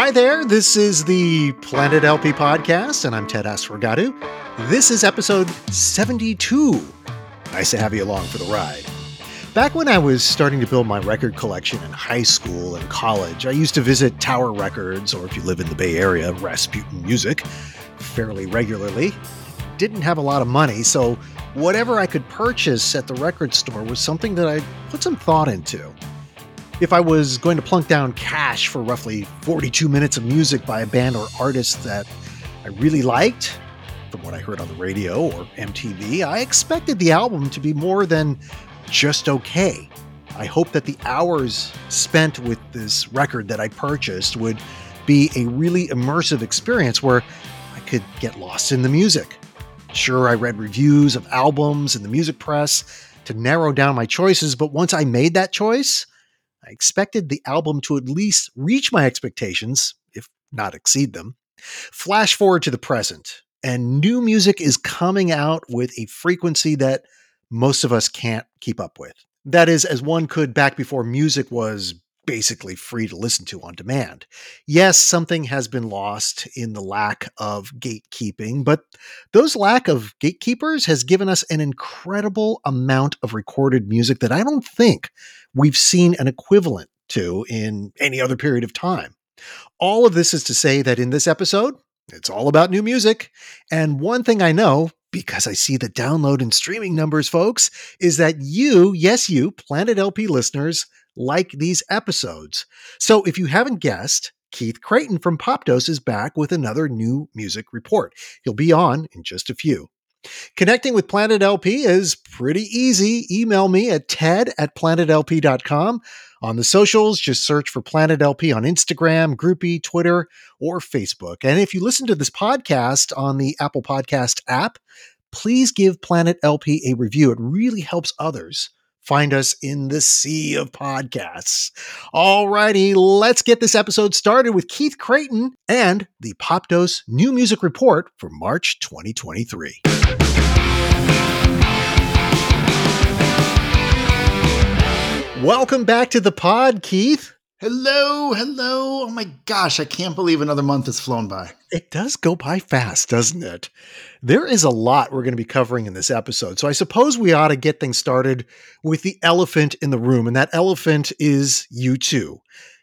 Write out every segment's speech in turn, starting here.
Hi there, this is the Planet LP podcast, and I'm Ted Asregadoo. This is episode 72. Nice to have you along for the ride. Back when I was starting to build my record collection in high school and college, I used to visit Tower Records, or if you live in the Bay Area, Rasputin Music, fairly regularly. Didn't have a lot of money, so whatever I could purchase at the record store was something that I put some thought into. If I was going to plunk down cash for roughly 42 minutes of music by a band or artist that I really liked, from what I heard on the radio or MTV, I expected the album to be more than just okay. I hope that the hours spent with this record that I purchased would be a really immersive experience where I could get lost in the music. Sure, I read reviews of albums in the music press to narrow down my choices, but once I made that choice, I expected the album to at least reach my expectations, if not exceed them. Flash forward to the present, and new music is coming out with a frequency that most of us can't keep up with. That is, as one could back before music was basically free to listen to on demand. Yes, something has been lost in the lack of gatekeeping, but those lack of gatekeepers has given us an incredible amount of recorded music that I don't think we've seen an equivalent to in any other period of time. All of this is to say that in this episode, it's all about new music. And one thing I know, because I see the download and streaming numbers, folks, is that you, yes, you, Planet LP listeners, like these episodes. So if you haven't guessed, Keith Creighton from Popdose is back with another new music report. He'll be on in just a few. Connecting with Planet LP is pretty easy. Email me at ted at planetlp.com. On the socials, just search for Planet LP on Instagram, Groupie, Twitter, or Facebook. And if you listen to this podcast on the Apple Podcast app, please give Planet LP a review. It really helps others find us in the sea of podcasts. Alrighty, let's get this episode started with Keith Creighton and the Popdose New Music Report for March 2023. Welcome back to the pod, Keith. Hello, hello. Oh my gosh, I can't believe another month has flown by. It does go by fast, doesn't it? There is a lot we're going to be covering in this episode. So I suppose we ought to get things started with the elephant in the room, and that elephant is U2.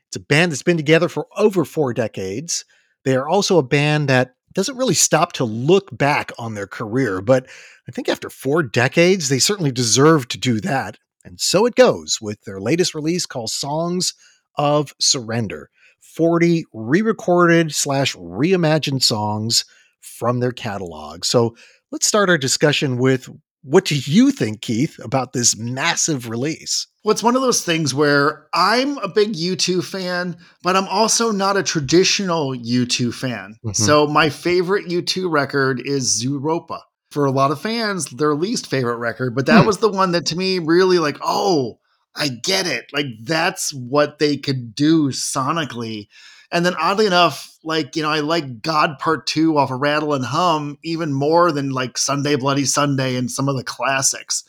It's a band that's been together for over four decades. They are also a band that doesn't really stop to look back on their career, but I think after four decades, they certainly deserve to do that. And so it goes with their latest release called Songs of Surrender 40 re recorded slash reimagined songs from their catalog. So let's start our discussion with what do you think, Keith, about this massive release? Well, it's one of those things where I'm a big U2 fan, but I'm also not a traditional U2 fan. Mm-hmm. So my favorite U2 record is Zooropa for a lot of fans, their least favorite record, but that hmm. was the one that to me really like, oh, I get it. Like that's what they could do sonically. And then oddly enough, like, you know, I like God Part 2 off of Rattle and Hum even more than like Sunday Bloody Sunday and some of the classics.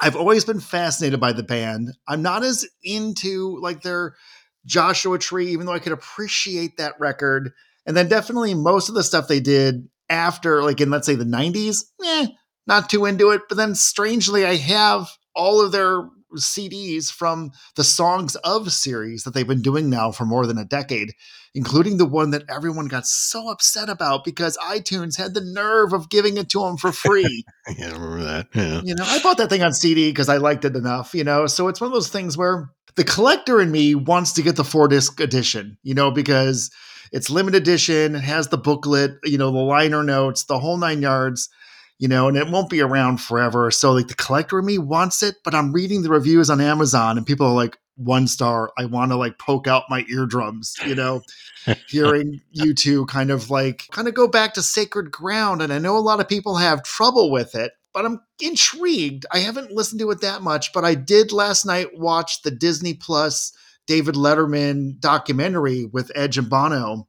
I've always been fascinated by the band. I'm not as into like their Joshua Tree, even though I could appreciate that record. And then definitely most of the stuff they did after, like in let's say the 90s, eh, not too into it. But then strangely, I have all of their CDs from the Songs of series that they've been doing now for more than a decade, including the one that everyone got so upset about because iTunes had the nerve of giving it to them for free. yeah, I remember that. Yeah. You know, I bought that thing on CD because I liked it enough, you know. So it's one of those things where the collector in me wants to get the four disc edition, you know, because it's limited edition. It has the booklet, you know, the liner notes, the whole nine yards, you know, and it won't be around forever. So like the collector of me wants it, but I'm reading the reviews on Amazon and people are like, one star. I want to like poke out my eardrums, you know, hearing U2 kind of like kind of go back to sacred ground. And I know a lot of people have trouble with it, but I'm intrigued. I haven't listened to it that much, but I did last night watch the Disney Plus David Letterman documentary with Edge and Bono.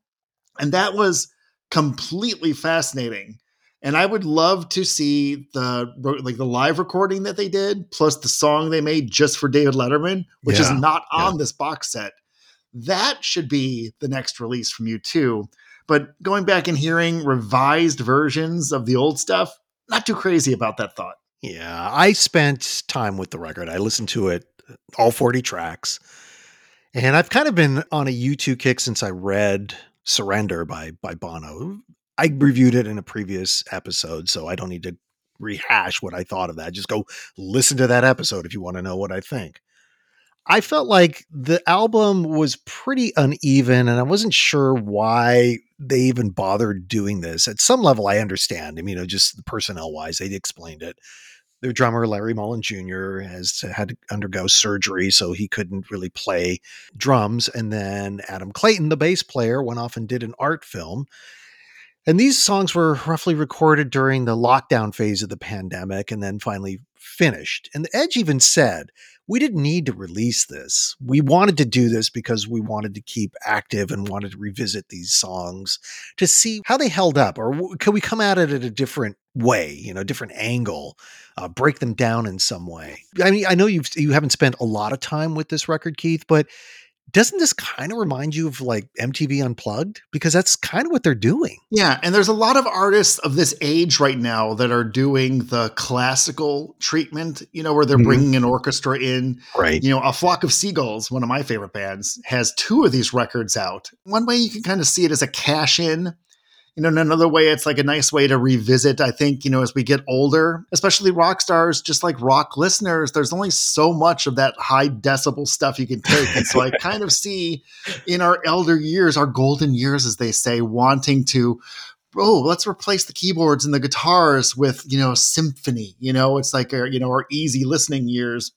And that was completely fascinating. And I would love to see the like the live recording that they did, plus the song they made just for David Letterman, which yeah, is not on yeah. this box set. that should be the next release from U2. But going back and hearing revised versions of the old stuff, not too crazy about that thought. Yeah, I spent time with the record. I listened to it, uh, all 40 tracks. And I've kind of been on a U2 kick since I read Surrender by by Bono. I reviewed it in a previous episode, so I don't need to rehash what I thought of that. Just go listen to that episode if you want to know what I think. I felt like the album was pretty uneven and I wasn't sure why they even bothered doing this. At some level, I understand. I mean, you know, just personnel wise, they explained it. Their drummer, Larry Mullen Jr., has had to undergo surgery, so he couldn't really play drums. And then Adam Clayton, the bass player, went off and did an art film. And these songs were roughly recorded during the lockdown phase of the pandemic and then finally finished. And the Edge even said, we didn't need to release this. We wanted to do this because we wanted to keep active and wanted to revisit these songs to see how they held up, or could we come at it at a different way, you know, different angle, uh, break them down in some way. I mean, I know you've you haven't spent a lot of time with this record, Keith, but doesn't this kind of remind you of like MTV Unplugged? Because that's kind of what they're doing. Yeah. And there's a lot of artists of this age right now that are doing the classical treatment, you know, where they're mm-hmm. bringing an orchestra in. Right. You know, A Flock of Seagulls, one of my favorite bands, has two of these records out. One way you can kind of see it as a cash in you know, in another way, it's like a nice way to revisit. I think, you know, as we get older, especially rock stars, just like rock listeners, there's only so much of that high decibel stuff you can take. And so I kind of see in our elder years, our golden years, as they say, wanting to oh, let's replace the keyboards and the guitars with, you know, symphony. You know, it's like, our, you know, our easy listening years.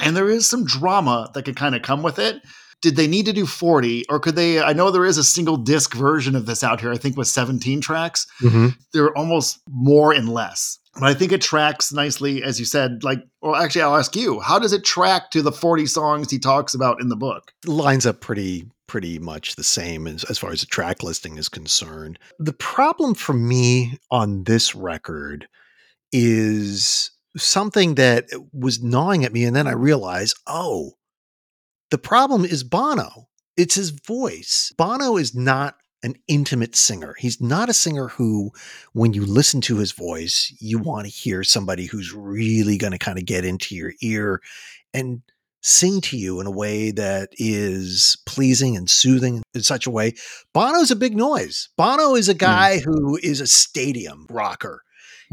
And there is some drama that could kind of come with it did they need to do 40 or could they i know there is a single disc version of this out here i think with 17 tracks. Mm-hmm. they're almost more and less but i think it tracks nicely as you said like well actually i'll ask you how does it track to the 40 songs he talks about in the book? Lines up pretty pretty much the same as, as far as the track listing is concerned. The problem for me on this record is something that was gnawing at me and then i realized oh the problem is Bono. It's his voice. Bono is not an intimate singer. He's not a singer who, when you listen to his voice, you want to hear somebody who's really going to kind of get into your ear and sing to you in a way that is pleasing and soothing in such a way. Bono's a big noise. Bono is a hmm. guy mm. who is a stadium rocker.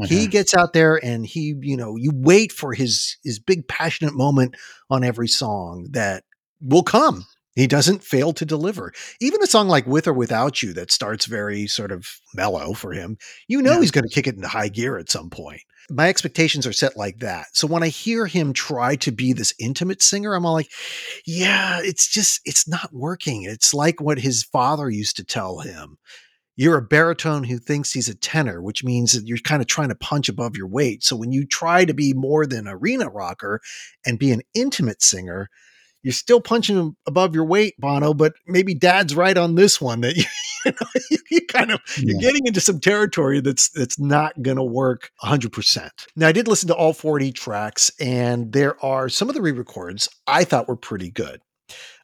He gets out there and he, you know, you wait for his his big passionate moment on every song that will come. He doesn't fail to deliver. Even a song like With or Without You that starts very sort of mellow for him, you know yeah. he's going to kick it into high gear at some point. My expectations are set like that. So when I hear him try to be this intimate singer, I'm all like, yeah, it's just, it's not working. It's like what his father used to tell him. You're a baritone who thinks he's a tenor, which means that you're kind of trying to punch above your weight. So when you try to be more than arena rocker and be an intimate singer, you're still punching above your weight, Bono, but maybe Dad's right on this one that you, you, know, you kind of yeah. you're getting into some territory that's that's not going to work 100%. Now, I did listen to all 40 tracks, and there are some of the re-records I thought were pretty good.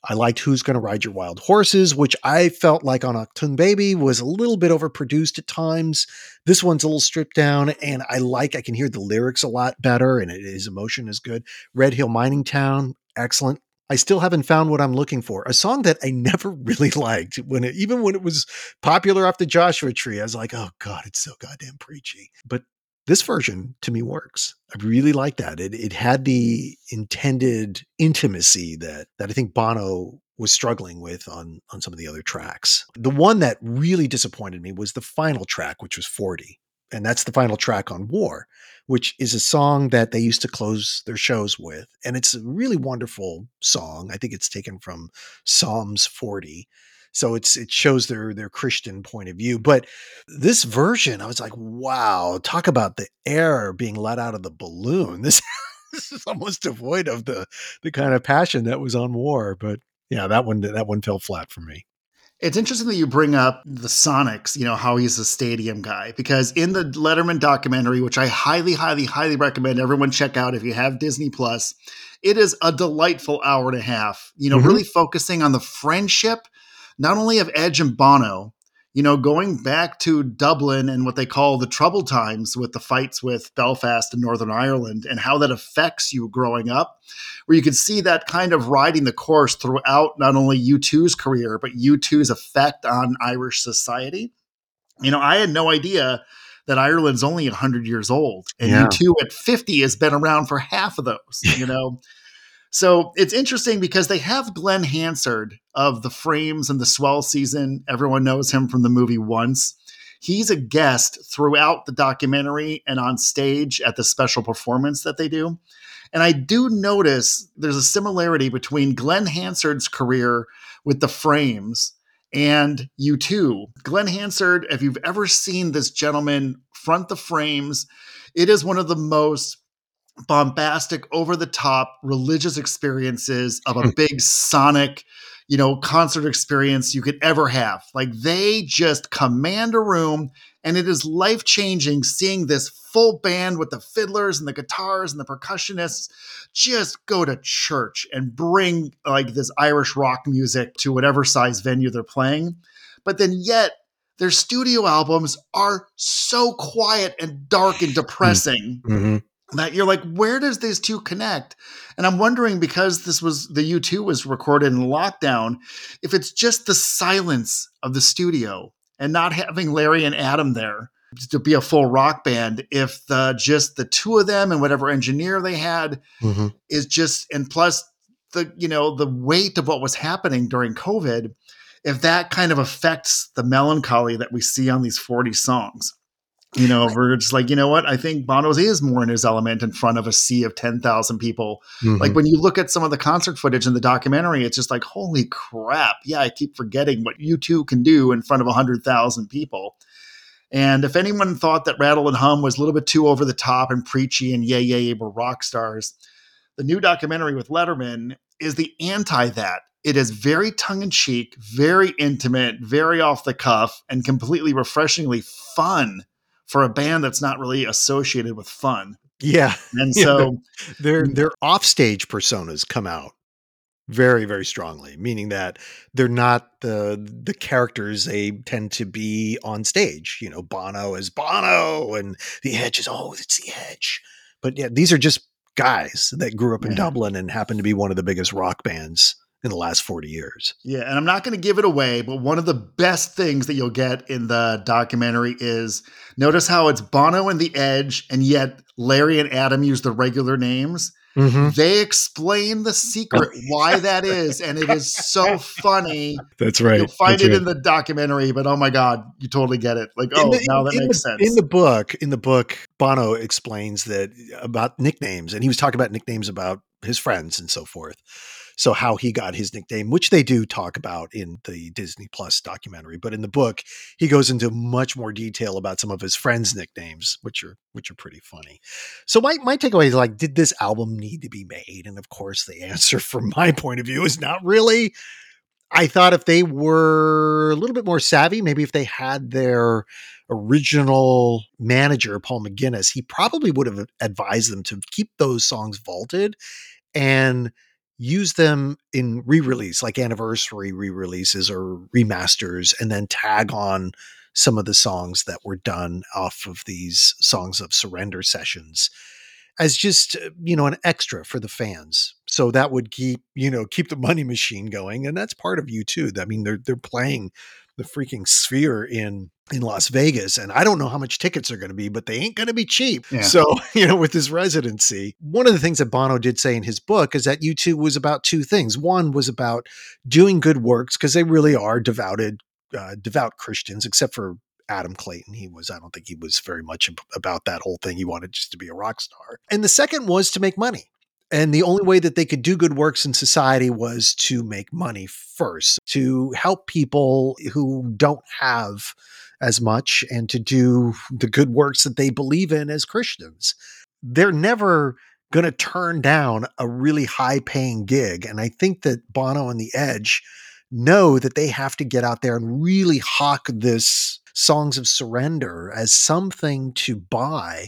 I liked Who's Gonna Ride Your Wild Horses, which I felt like on Achtung Baby was a little bit overproduced at times. This one's a little stripped down, and I like, I can hear the lyrics a lot better, and it, his emotion is good. Red Hill Mining Town, excellent. I still haven't found what I'm looking for. A song that I never really liked when it, even when it was popular off the Joshua Tree. I was like, oh god, it's so goddamn preachy. But this version to me works. I really like that. It it had the intended intimacy that that I think Bono was struggling with on on some of the other tracks. The one that really disappointed me was the final track, which was 40 and that's the final track on War, which is a song that they used to close their shows with. And it's a really wonderful song. I think it's taken from Psalms 40. So it's it shows their their Christian point of view. But this version, I was like, wow, talk about the air being let out of the balloon. This, this is almost devoid of the the kind of passion that was on war. But yeah, that one that one fell flat for me. It's interesting that you bring up the Sonics, you know, how he's a stadium guy, because in the Letterman documentary, which I highly, highly, highly recommend everyone check out if you have Disney Plus, it is a delightful hour and a half, you know, mm-hmm. really focusing on the friendship, not only of Edge and Bono, you know, going back to Dublin and what they call the troubled times with the fights with Belfast and Northern Ireland and how that affects you growing up, where you can see that kind of riding the course throughout not only U2's career, but U2's effect on Irish society. You know, I had no idea that Ireland's only 100 years old and yeah. U2 at 50 has been around for half of those, you know. So it's interesting because they have Glen Hansard of the Frames and the Swell season. Everyone knows him from the movie Once. He's a guest throughout the documentary and on stage at the special performance that they do. And I do notice there's a similarity between Glen Hansard's career with the Frames and U2. Glen Hansard, if you've ever seen this gentleman front the frames, it is one of the most bombastic, over the top religious experiences of a hmm. big sonic, you know, concert experience you could ever have. Like they just command a room, and it is life changing seeing this full band with the fiddlers and the guitars and the percussionists just go to church and bring like this Irish rock music to whatever size venue they're playing. But then yet their studio albums are so quiet and dark and hmm. depressing. Mm-hmm that you're like, where does these two connect? And I'm wondering because this was the U2 was recorded in lockdown, if it's just the silence of the studio and not having Larry and Adam there to be a full rock band, if the just the two of them and whatever engineer they had mm-hmm. is just and plus the you know the weight of what was happening during COVID, if that kind of affects the melancholy that we see on these 40 songs you know, we're just like, you know what? I think Bono's is more in his element in front of a sea of 10,000 people. Mm-hmm. Like when you look at some of the concert footage in the documentary, it's just like, holy crap. Yeah, I keep forgetting what U2 can do in front of 100,000 people. And if anyone thought that Rattle and Hum was a little bit too over the top and preachy and yay, yay, were rock stars, the new documentary with Letterman is the anti that. It is very tongue in cheek, very intimate, very off the cuff, and completely refreshingly fun for a band that's not really associated with fun. Yeah. And so yeah, their mm. their offstage personas come out very very strongly, meaning that they're not the the characters they tend to be on stage. You know, Bono is Bono and the Edge is oh, it's the Edge. But yeah, these are just guys that grew up in yeah. Dublin and happen to be one of the biggest rock bands in the last 40 years. Yeah, and I'm not going to give it away, but one of the best things that you'll get in the documentary is notice how it's Bono and the Edge, and yet Larry and Adam use the regular names. Mm-hmm. They explain the secret why that is, and it is so funny. That's right. You'll find That's it right. in the documentary, but oh my god, you totally get it. Like, oh, the, now that makes the, sense. In the book, in the book, Bono explains that about nicknames, and he was talking about nicknames about his friends and so forth. So how he got his nickname, which they do talk about in the Disney Plus documentary, but in the book he goes into much more detail about some of his friends' nicknames, which are which are pretty funny. So my my takeaway is like, did this album need to be made? And of course, the answer from my point of view is not really. I thought if they were a little bit more savvy, maybe if they had their original manager, Paul McGuinness, he probably would have advised them to keep those songs vaulted and use them in re-release like anniversary re-releases or remasters and then tag on some of the songs that were done off of these songs of surrender sessions as just uh, you know an extra for the fans. So that would keep you know keep the money machine going and that's part of U2 i mean they're they're playing the freaking sphere in in Las Vegas and I don't know how much tickets are going to be but they ain't going to be cheap. Yeah. So, you know, with his residency, one of the things that Bono did say in his book is that U2 was about two things. One was about doing good works because they really are devoted uh, devout Christians except for Adam Clayton. He was, I don't think he was very much about that whole thing. He wanted just to be a rock star. And the second was to make money. And the only way that they could do good works in society was to make money first, to help people who don't have as much and to do the good works that they believe in as Christians. They're never going to turn down a really high paying gig. And I think that Bono and The Edge know that they have to get out there and really hawk this Songs of Surrender as something to buy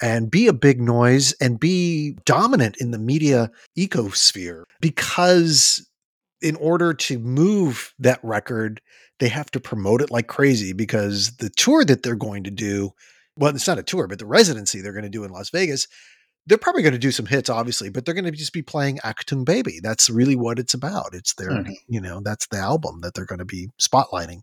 and be a big noise and be dominant in the media ecosphere because in order to move that record they have to promote it like crazy because the tour that they're going to do well it's not a tour but the residency they're going to do in las vegas they're probably going to do some hits obviously but they're going to just be playing achtung baby. That's really what it's about. It's their mm-hmm. you know that's the album that they're going to be spotlighting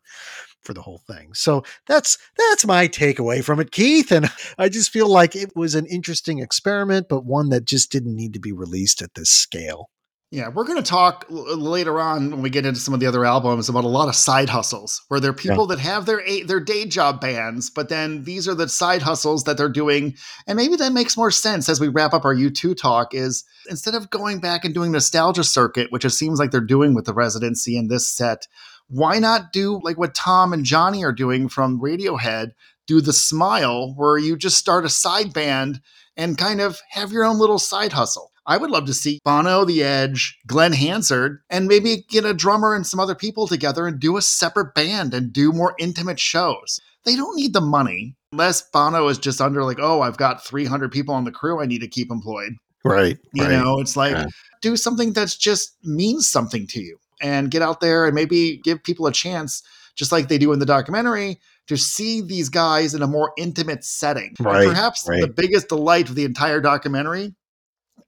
for the whole thing. So that's that's my takeaway from it keith and i just feel like it was an interesting experiment but one that just didn't need to be released at this scale yeah, we're going to talk l- later on when we get into some of the other albums about a lot of side hustles where there are people yeah. that have their their day job bands, but then these are the side hustles that they're doing, and maybe that makes more sense as we wrap up our U2 talk. Is instead of going back and doing nostalgia circuit, which it seems like they're doing with the residency in this set, why not do like what Thom and Jonny are doing from Radiohead? Do the Smile, where you just start a side band and kind of have your own little side hustle. I would love to see Bono, The Edge, Glen Hansard, and maybe get a drummer and some other people together and do a separate band and do more intimate shows. They don't need the money unless Bono is just under like, oh, I've got 300 people on the crew I need to keep employed. Right. You right. know, it's like yeah. do something that's just means something to you and get out there and maybe give people a chance, just like they do in the documentary, to see these guys in a more intimate setting. Right, perhaps right. the biggest delight of the entire documentary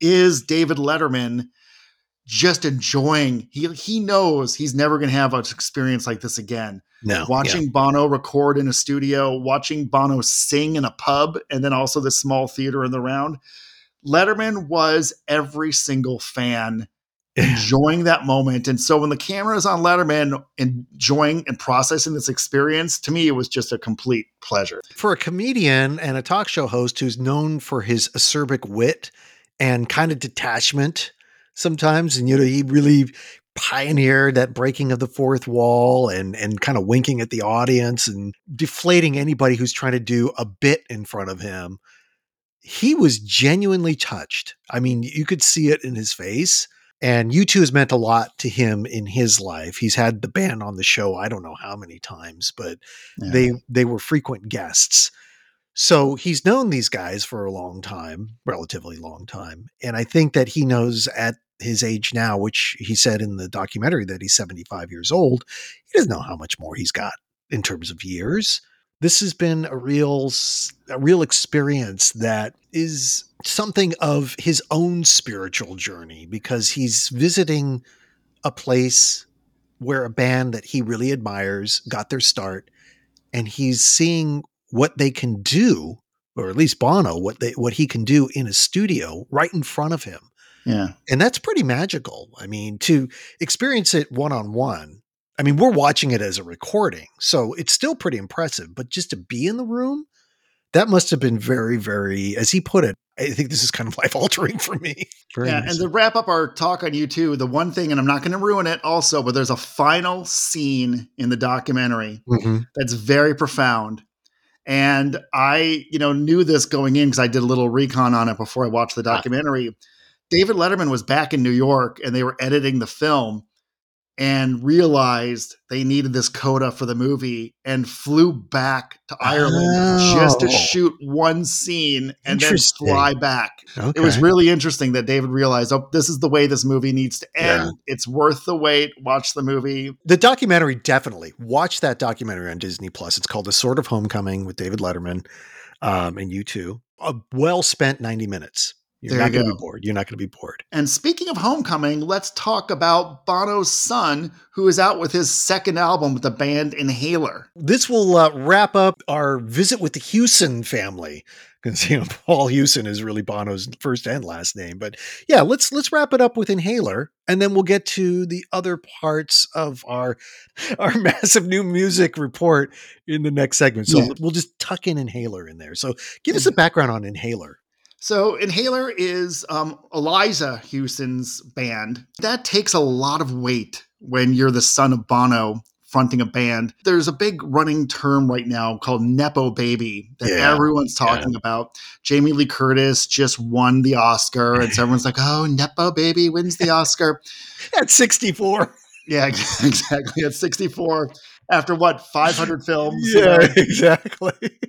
is David Letterman just enjoying he he knows he's never going to have an experience like this again. No. Watching yeah. Bono record in a studio, watching Bono sing in a pub and then also the small theater in the round. Letterman was every single fan enjoying that moment. And so when the camera is on Letterman enjoying and processing this experience, to me, it was just a complete pleasure. For a comedian and a talk show host who's known for his acerbic wit and kind of detachment sometimes, and you know, he really pioneered that breaking of the fourth wall and and kind of winking at the audience and deflating anybody who's trying to do a bit in front of him. He was genuinely touched. I mean, you could see it in his face and U2 has meant a lot to him in his life. He's had the band on the show I don't know how many times, but yeah. they they were frequent guests. So he's known these guys for a long time, relatively long time. And I think that he knows at his age now, which he said in the documentary that he's 75 years old, he doesn't know how much more he's got in terms of years. This has been a real a real experience that is something of his own spiritual journey because he's visiting a place where a band that he really admires got their start and he's seeing what they can do or at least Bono what they what he can do in a studio right in front of him. Yeah. And that's pretty magical. I mean, to experience it one on one. I mean, we're watching it as a recording, so it's still pretty impressive, but just to be in the room that must have been very, very, as he put it, I think this is kind of life altering for me. Very yeah, nice. and to wrap up our talk on U2, the one thing, and I'm not going to ruin it also, but there's a final scene in the documentary mm-hmm. that's very profound. And I, you know, knew this going in because I did a little recon on it before I watched the documentary. David Letterman was back in New York and they were editing the film and realized they needed this coda for the movie and flew back to Ireland oh. just to oh. shoot one scene and then fly back. Okay. It was really interesting that David realized, oh, this is the way this movie needs to end. Yeah. It's worth the wait. Watch the movie. The documentary, definitely. Watch that documentary on Disney Plus. It's called The Sort of Homecoming with David Letterman um, and U2. A well spent 90 minutes. You're there not you going to be bored. You're not going to be bored. And speaking of homecoming, let's talk about Bono's son, who is out with his second album with the band Inhaler. This will uh, wrap up our visit with the Hewson family. Because you know Paul Hewson is really Bono's first and last name, but yeah, let's let's wrap it up with Inhaler, and then we'll get to the other parts of our our massive new music report in the next segment. So yeah. we'll just tuck in Inhaler in there. So give us a background on Inhaler. So Inhaler is um, Elijah Hewson's band. That takes a lot of weight when you're the son of Bono fronting a band. There's a big running term right now called Nepo Baby that yeah, everyone's talking yeah. about. Jamie Lee Curtis just won the Oscar, and so everyone's like, oh, Nepo Baby wins the Oscar. At 64. Yeah, exactly. At 64. After what, 500 films? Yeah, exactly.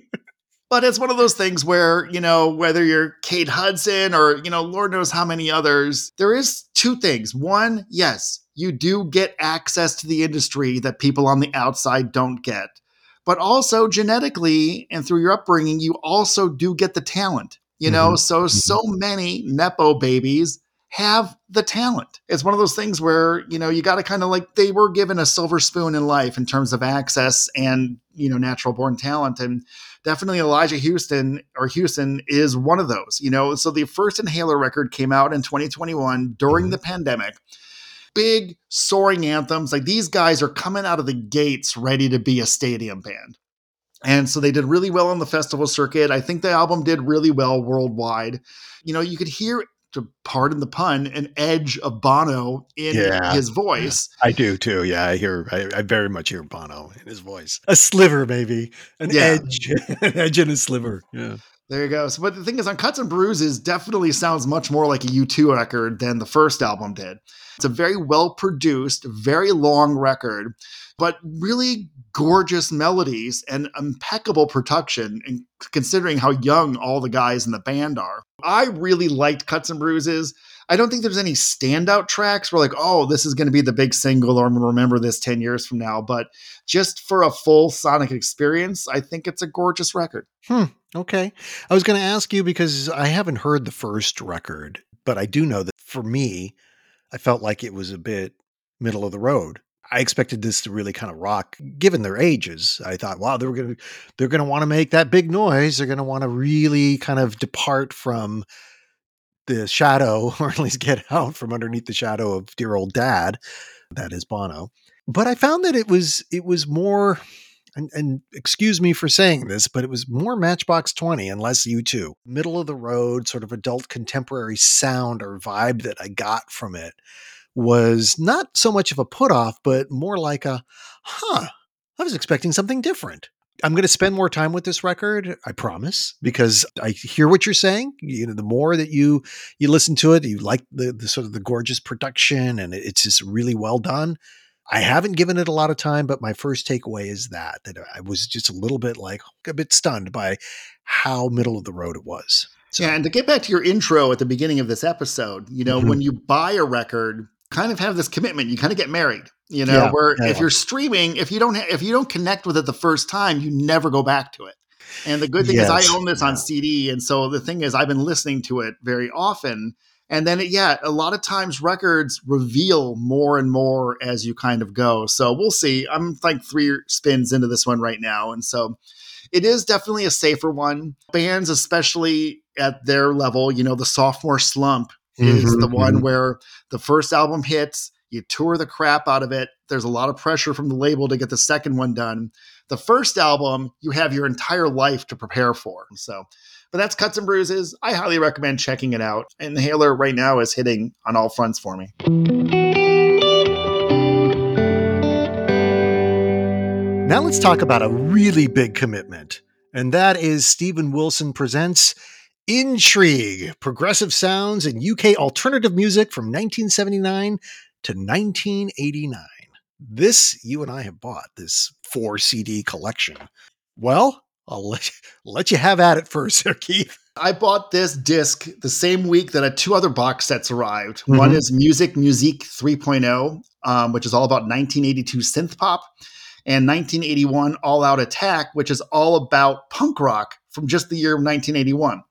But it's one of those things where, you know, whether you're Kate Hudson or, you know, Lord knows how many others, there is two things. One, yes, you do get access to the industry that people on the outside don't get. But also genetically and through your upbringing, you also do get the talent. You know, mm-hmm. so mm-hmm. so many nepo babies have the talent. It's one of those things where, you know, you got to kind of like they were given a silver spoon in life in terms of access and, you know, natural born talent. And definitely Elijah Houston or Houston is one of those, you know. So the first Inhaler record came out in 2021 during mm-hmm. the pandemic. Big soaring anthems. Like these guys are coming out of the gates ready to be a stadium band. And so they did really well on the festival circuit. I think the album did really well worldwide. You know, you could hear to pardon the pun, an edge of Bono in yeah, his voice. I do too. Yeah, I hear. I, I, very much hear Bono in his voice. A sliver, maybe an yeah. edge, an edge and a sliver. Yeah. There you go. So, but the thing is, on Cuts and Bruises, definitely sounds much more like a U2 record than the first album did. It's a very well produced, very long record, but really gorgeous melodies and impeccable production, and considering how young all the guys in the band are. I really liked Cuts and Bruises. I don't think there's any standout tracks where like, oh, this is going to be the big single, or I'm going to remember this 10 years from now. But just for a full sonic experience, I think it's a gorgeous record. Hmm. Okay. I was going to ask you because I haven't heard the first record, but I do know that for me, I felt like it was a bit middle of the road. I expected this to really kind of rock, given their ages. I thought, wow, they're gonna they're gonna want to make that big noise. They're gonna want to really kind of depart from the shadow, or at least get out from underneath the shadow of dear old dad. That is Bono. But I found that it was it was more and, and, excuse me for saying this, but it was more Matchbox 20 and less U2. Middle of the road, sort of adult contemporary sound or vibe that I got from it was not so much of a put off, but more like a, huh, I was expecting something different. I'm going to spend more time with this record, I promise, because I hear what you're saying. You know, the more that you you listen to it, you like the, the sort of the gorgeous production, and it's just really well done. I haven't given it a lot of time, but my first takeaway is that that I was just a little bit like a bit stunned by how middle of the road it was. So. Yeah, and to get back to your intro at the beginning of this episode, you know, mm-hmm. when you buy a record, kind of have this commitment. You kind of get married, you know, yeah, where yeah. if you're streaming, if you don't ha- if you don't connect with it the first time, you never go back to it. And the good thing yes. is I own this yeah. on CD, and so the thing is I've been listening to it very often. And then, it, yeah, a lot of times records reveal more and more as you kind of go. So we'll see. I'm like three spins into this one right now, and so it is definitely a safer one. Bands, especially at their level, you know, the sophomore slump is mm-hmm, the one mm-hmm. where the first album hits, you tour the crap out of it. There's a lot of pressure from the label to get the second one done. The first album, you have your entire life to prepare for. So, but that's Cuts and Bruises. I highly recommend checking it out. Inhaler right now is hitting on all fronts for me. Now let's talk about a really big commitment, and that is Steven Wilson presents Intrigue, progressive sounds and UK alternative music from 1979 to 1989. This you and I have bought, this four CD collection. Well, I'll let you, let you have at it first, Sir Keith. I bought this disc the same week that two other box sets arrived. Mm-hmm. One is Music Musique 3.0, um, which is all about 1982 synth pop, and 1981 All Out Attack, which is all about punk rock from just the year of 1981.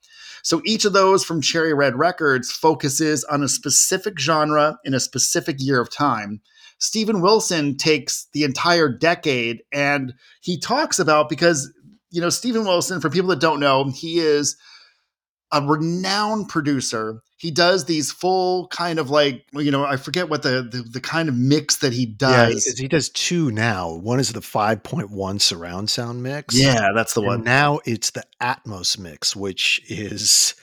So each of those from Cherry Red Records focuses on a specific genre in a specific year of time. Steven Wilson takes the entire decade and he talks about because, you know, Steven Wilson, for people that don't know, he is a renowned producer. He does these full kind of like you know I forget what the the, the kind of mix that he does. Yeah, he, he does two now. One is the five point one surround sound mix. Yeah, that's the and one. Now it's the Atmos mix, which is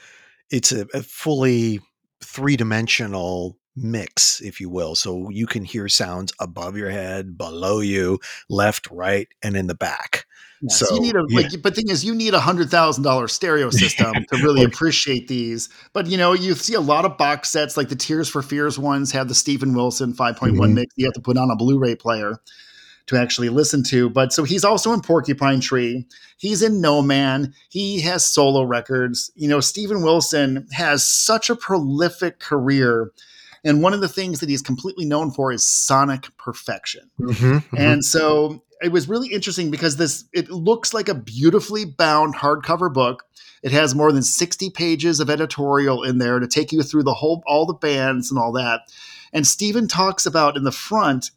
it's a, a fully three dimensional mix, if you will. So you can hear sounds above your head, below you, left, right, and in the back. Yeah, so, you need a like, but thing is, you need a hundred thousand dollar stereo system to really appreciate these. But you know, you see a lot of box sets, like the Tears for Fears ones, have the Steven Wilson 5.1 mm-hmm. mix. You have to put on a Blu-ray player. to actually listen to. But so he's also in Porcupine Tree. He's in No Man. He has solo records. You know, Steven Wilson has such a prolific career. And one of the things that he's completely known for is sonic perfection. Mm-hmm, mm-hmm. And so it was really interesting because this it looks like a beautifully bound hardcover book. It has more than 60 pages of editorial in there to take you through the whole all the bands and all that. And Steven talks about in the front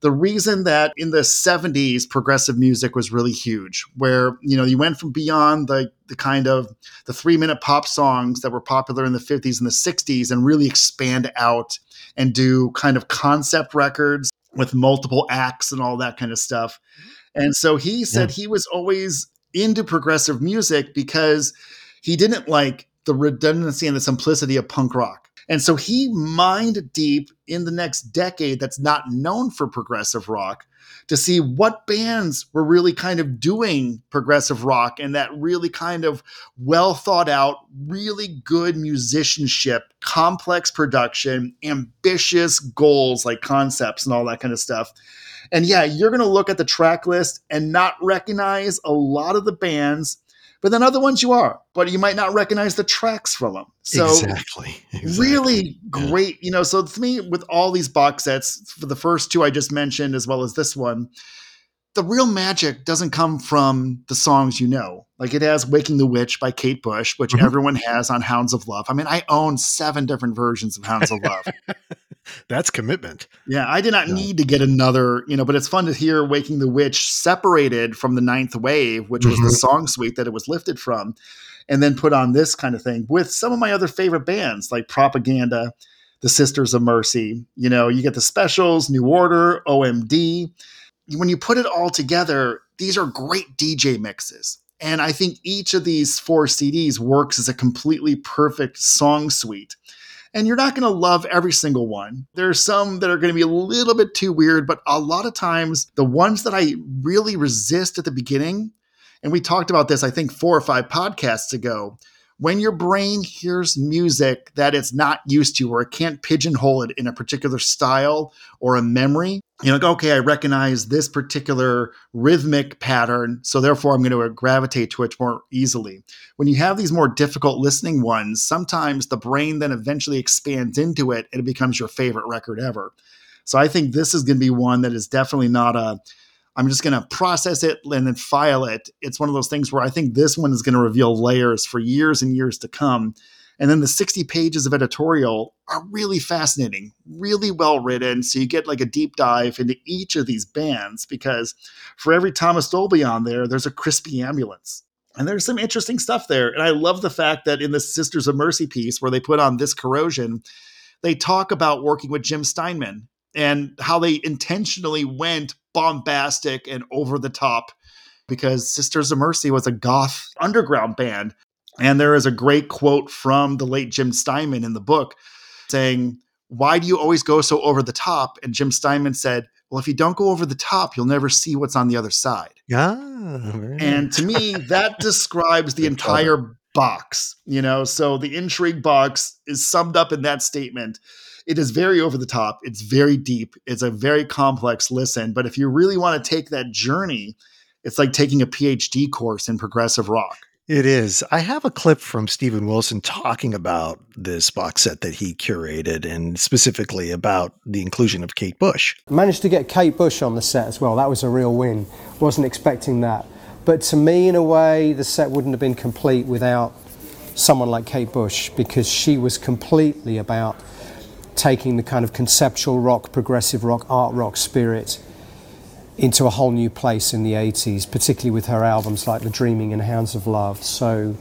the reason that in the 70s progressive music was really huge where you know you went from beyond the the kind of the 3 minute pop songs that were popular in the 50s and the 60s and really expand out and do kind of concept records with multiple acts and all that kind of stuff. And so he said yeah. he was always into progressive music because he didn't like the redundancy and the simplicity of punk rock. And so he mined deep in the next decade that's not known for progressive rock to see what bands were really kind of doing progressive rock and that really kind of well thought out, really good musicianship, complex production, ambitious goals like concepts and all that kind of stuff. And yeah, you're going to look at the track list and not recognize a lot of the bands but then other ones you are, but you might not recognize the tracks from them. So exactly, exactly. really great, you know. So to me, with all these box sets, for the first two I just mentioned, as well as this one, the real magic doesn't come from the songs you know. Like it has Waking the Witch by Kate Bush, which mm-hmm. everyone has on Hounds of Love. I mean, I own seven different versions of Hounds of Love. That's commitment. Yeah, I did not yeah. need to get another, you know, but it's fun to hear Waking the Witch separated from the Ninth Wave, which mm-hmm. was the mm-hmm. song suite that it was lifted from, and then put on this kind of thing with some of my other favorite bands like Propaganda, the Sisters of Mercy. You know, you get the specials, New Order, OMD when you put it all together, these are great DJ mixes. And I think each of these four CDs works as a completely perfect song suite. And you're not going to love every single one. There are some that are going to be a little bit too weird, but a lot of times the ones that I really resist at the beginning, and we talked about this, I think, four or five podcasts ago, when your brain hears music that it's not used to or it can't pigeonhole it in a particular style or a memory, you know, like, okay, I recognize this particular rhythmic pattern, so therefore I'm going to gravitate to it more easily. When you have these more difficult listening ones, sometimes the brain then eventually expands into it and it becomes your favorite record ever. So I think this is going to be one that is definitely not a I'm just going to process it and then file it. It's one of those things where I think this one is going to reveal layers for years and years to come. And then the 60 pages of editorial are really fascinating, really well written. So you get like a deep dive into each of these bands because for every Thomas Dolby on there, there's a crispy ambulance. And there's some interesting stuff there. And I love the fact that in the Sisters of Mercy piece, where they put on this corrosion, they talk about working with Jim Steinman and how they intentionally went bombastic and over the top because Sisters of Mercy was a goth underground band and there is a great quote from the late Jim Steinman in the book saying, Why do you always go so over the top? And Jim Steinman said, Well, if you don't go over the top, you'll never see what's on the other side. Yeah. And to me, that describes the entire box, you know? So the intrigue box is summed up in that statement. It is very over the top. It's very deep. It's a very complex listen. But if you really want to take that journey, it's like taking a PhD course in progressive rock. It is. I have a clip from Steven Wilson talking about this box set that he curated and specifically about the inclusion of Kate Bush. Managed to get Kate Bush on the set as well. That was a real win. Wasn't expecting that. But to me, in a way, the set wouldn't have been complete without someone like Kate Bush because she was completely about taking the kind of conceptual rock, progressive rock, art rock spirit into a whole new place in the 80s, particularly with her albums like The Dreaming and Hounds of Love. So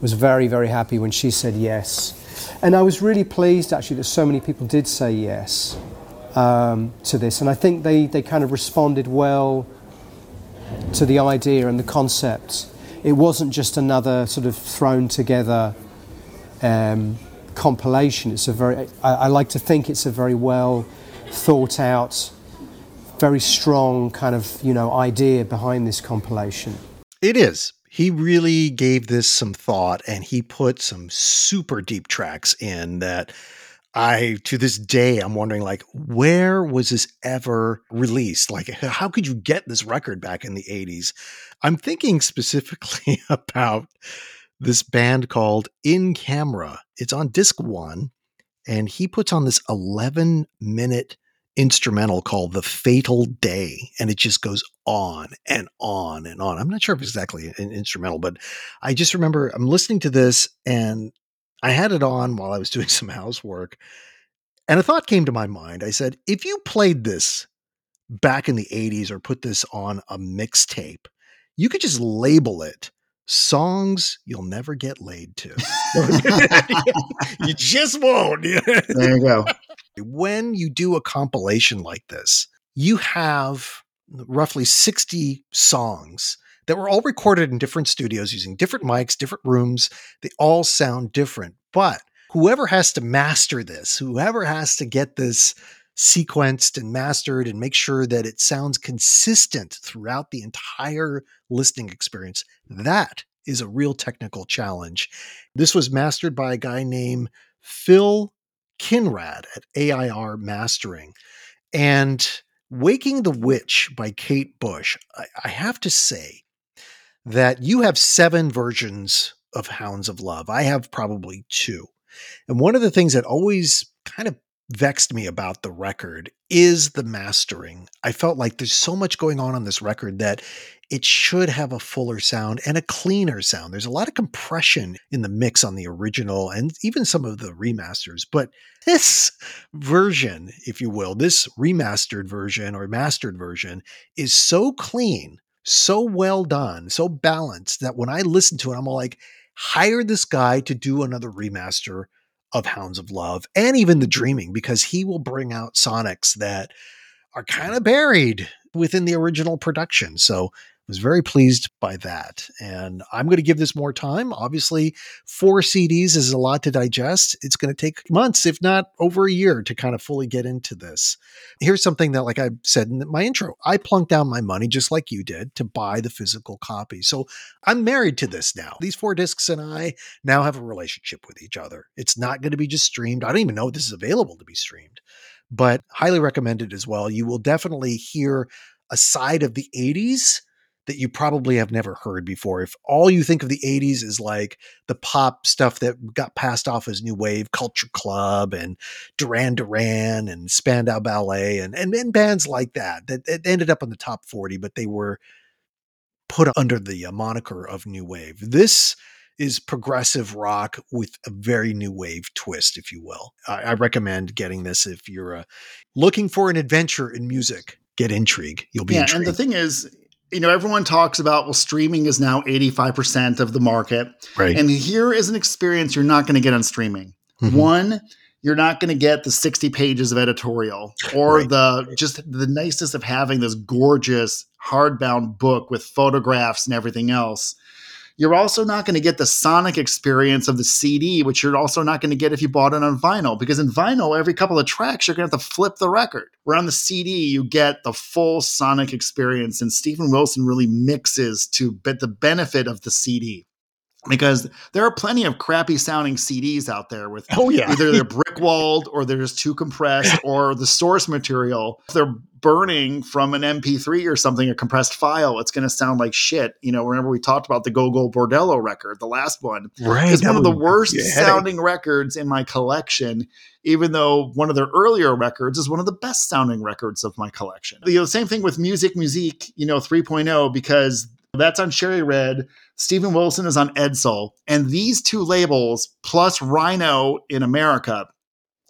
was very, very happy when she said yes. And I was really pleased actually that so many people did say yes um, to this. And I think they, they kind of responded well to the idea and the concept. It wasn't just another sort of thrown together um, compilation. It's a very, I, I like to think it's a very well thought out very strong kind of you know idea behind this compilation. It is. He really gave this some thought, and he put some super deep tracks in that I to this day I'm wondering like where was this ever released? Like how could you get this record back in the 80s? I'm thinking specifically about this band called In Camera. It's on disc 1 and he puts on this 11 minute instrumental called The Fatal Day and it just goes on and on and on. I'm not sure if it's exactly an instrumental, but I just remember I'm listening to this and I had it on while I was doing some housework, and a thought came to my mind. I said, if you played this back in the 80s or put this on a mixtape, you could just label it songs you'll never get laid to. you just won't. there you go. When you do a compilation like this, you have roughly 60 songs that were all recorded in different studios using different mics, different rooms. They all sound different. But whoever has to master this, whoever has to get this sequenced and mastered and make sure that it sounds consistent throughout the entire listening experience, that is a real technical challenge. This was mastered by a guy named Phil Kinrade at AIR Mastering. And Waking the Witch by Kate Bush, I, I have to say, that you have seven versions of Hounds of Love. I have probably two. And one of the things that always kind of vexed me about the record is the mastering. I felt like there's so much going on on this record that it should have a fuller sound and a cleaner sound. There's a lot of compression in the mix on the original and even some of the remasters. But this version, if you will, this remastered version or mastered version is so clean so well done, so balanced that when I listen to it, I'm like, hire this guy to do another remaster of Hounds of Love and even The Dreaming because he will bring out sonics that are kind of buried within the original production. So was very pleased by that. And I'm going to give this more time. Obviously, four CDs is a lot to digest. It's going to take months, if not over a year, to kind of fully get into this. Here's something that, like I said in my intro, I plunked down my money just like you did to buy the physical copy. So I'm married to this now. These four discs and I now have a relationship with each other. It's not going to be just streamed. I don't even know if this is available to be streamed but highly recommended as well. You will definitely hear a side of the 80s that you probably have never heard before. If all you think of the 80s is like the pop stuff that got passed off as new wave, Culture Club and Duran Duran and Spandau Ballet and, and, and bands like that, that, ended up on the top 40, but they were put under the uh, moniker of new wave. This is progressive rock with a very new wave twist, if you will. I, I recommend getting this if you're uh, looking for an adventure in music. Get intrigue. You'll be yeah. Intrigued. And the thing is, you know, everyone talks about, well, streaming is now 85% of the market. Right. And here is an experience you're not going to get on streaming. Mm-hmm. One, you're not going to get the 60 pages of editorial or right. the just the nicest of having this gorgeous hardbound book with photographs and everything else. You're also not going to get the sonic experience of the CD, which you're also not going to get if you bought it on vinyl, because in vinyl, every couple of tracks, you're going to have to flip the record. Where on the CD, you get the full sonic experience, and Steven Wilson really mixes to the benefit of the CD because there are plenty of crappy sounding CDs out there with oh yeah. either they're brick walled or they're just too compressed or the source material if they're burning from an MP3 or something a compressed file it's going to sound like shit. You know remember we talked about the Gogol Bordello record the last one. Right it's one of the worst sounding records in my collection even though one of their earlier records is one of the best sounding records of my collection. You know same thing with music musique you know 3.0 because that's on Cherry Red. Steven Wilson is on Edsel. And these two labels, plus Rhino in America,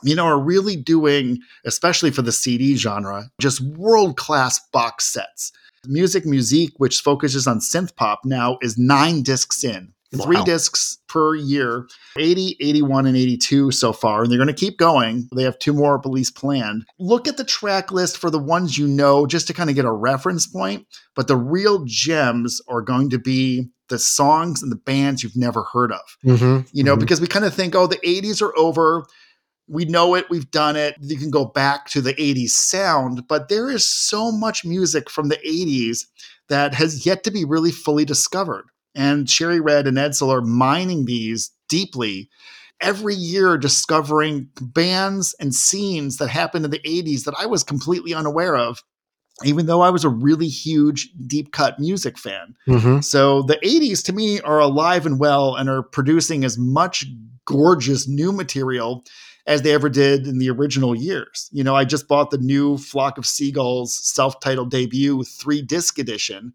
you know, are really doing, especially for the CD genre, just world class box sets. Music Musique, which focuses on synth pop, now is nine discs in. Wow. Three discs per year 80, 81, and 82 so far. And they're going to keep going. They have two more release planned. Look at the track list for the ones you know just to kind of get a reference point. But the real gems are going to be the songs and the bands you've never heard of. Mm-hmm. You know, mm-hmm. because we kind of think, oh, the 80s are over. We know it, we've done it. You can go back to the 80s sound, but there is so much music from the 80s that has yet to be really fully discovered and Cherry Red and Edsel are mining these deeply. every year discovering bands and scenes that happened in the 80s that I was completely unaware of even though I was a really huge deep cut music fan. Mm-hmm. So the 80s to me are alive and well and are producing as much gorgeous new material as they ever did in the original years. You know, I just bought the new Flock of Seagulls self titled debut three disc edition,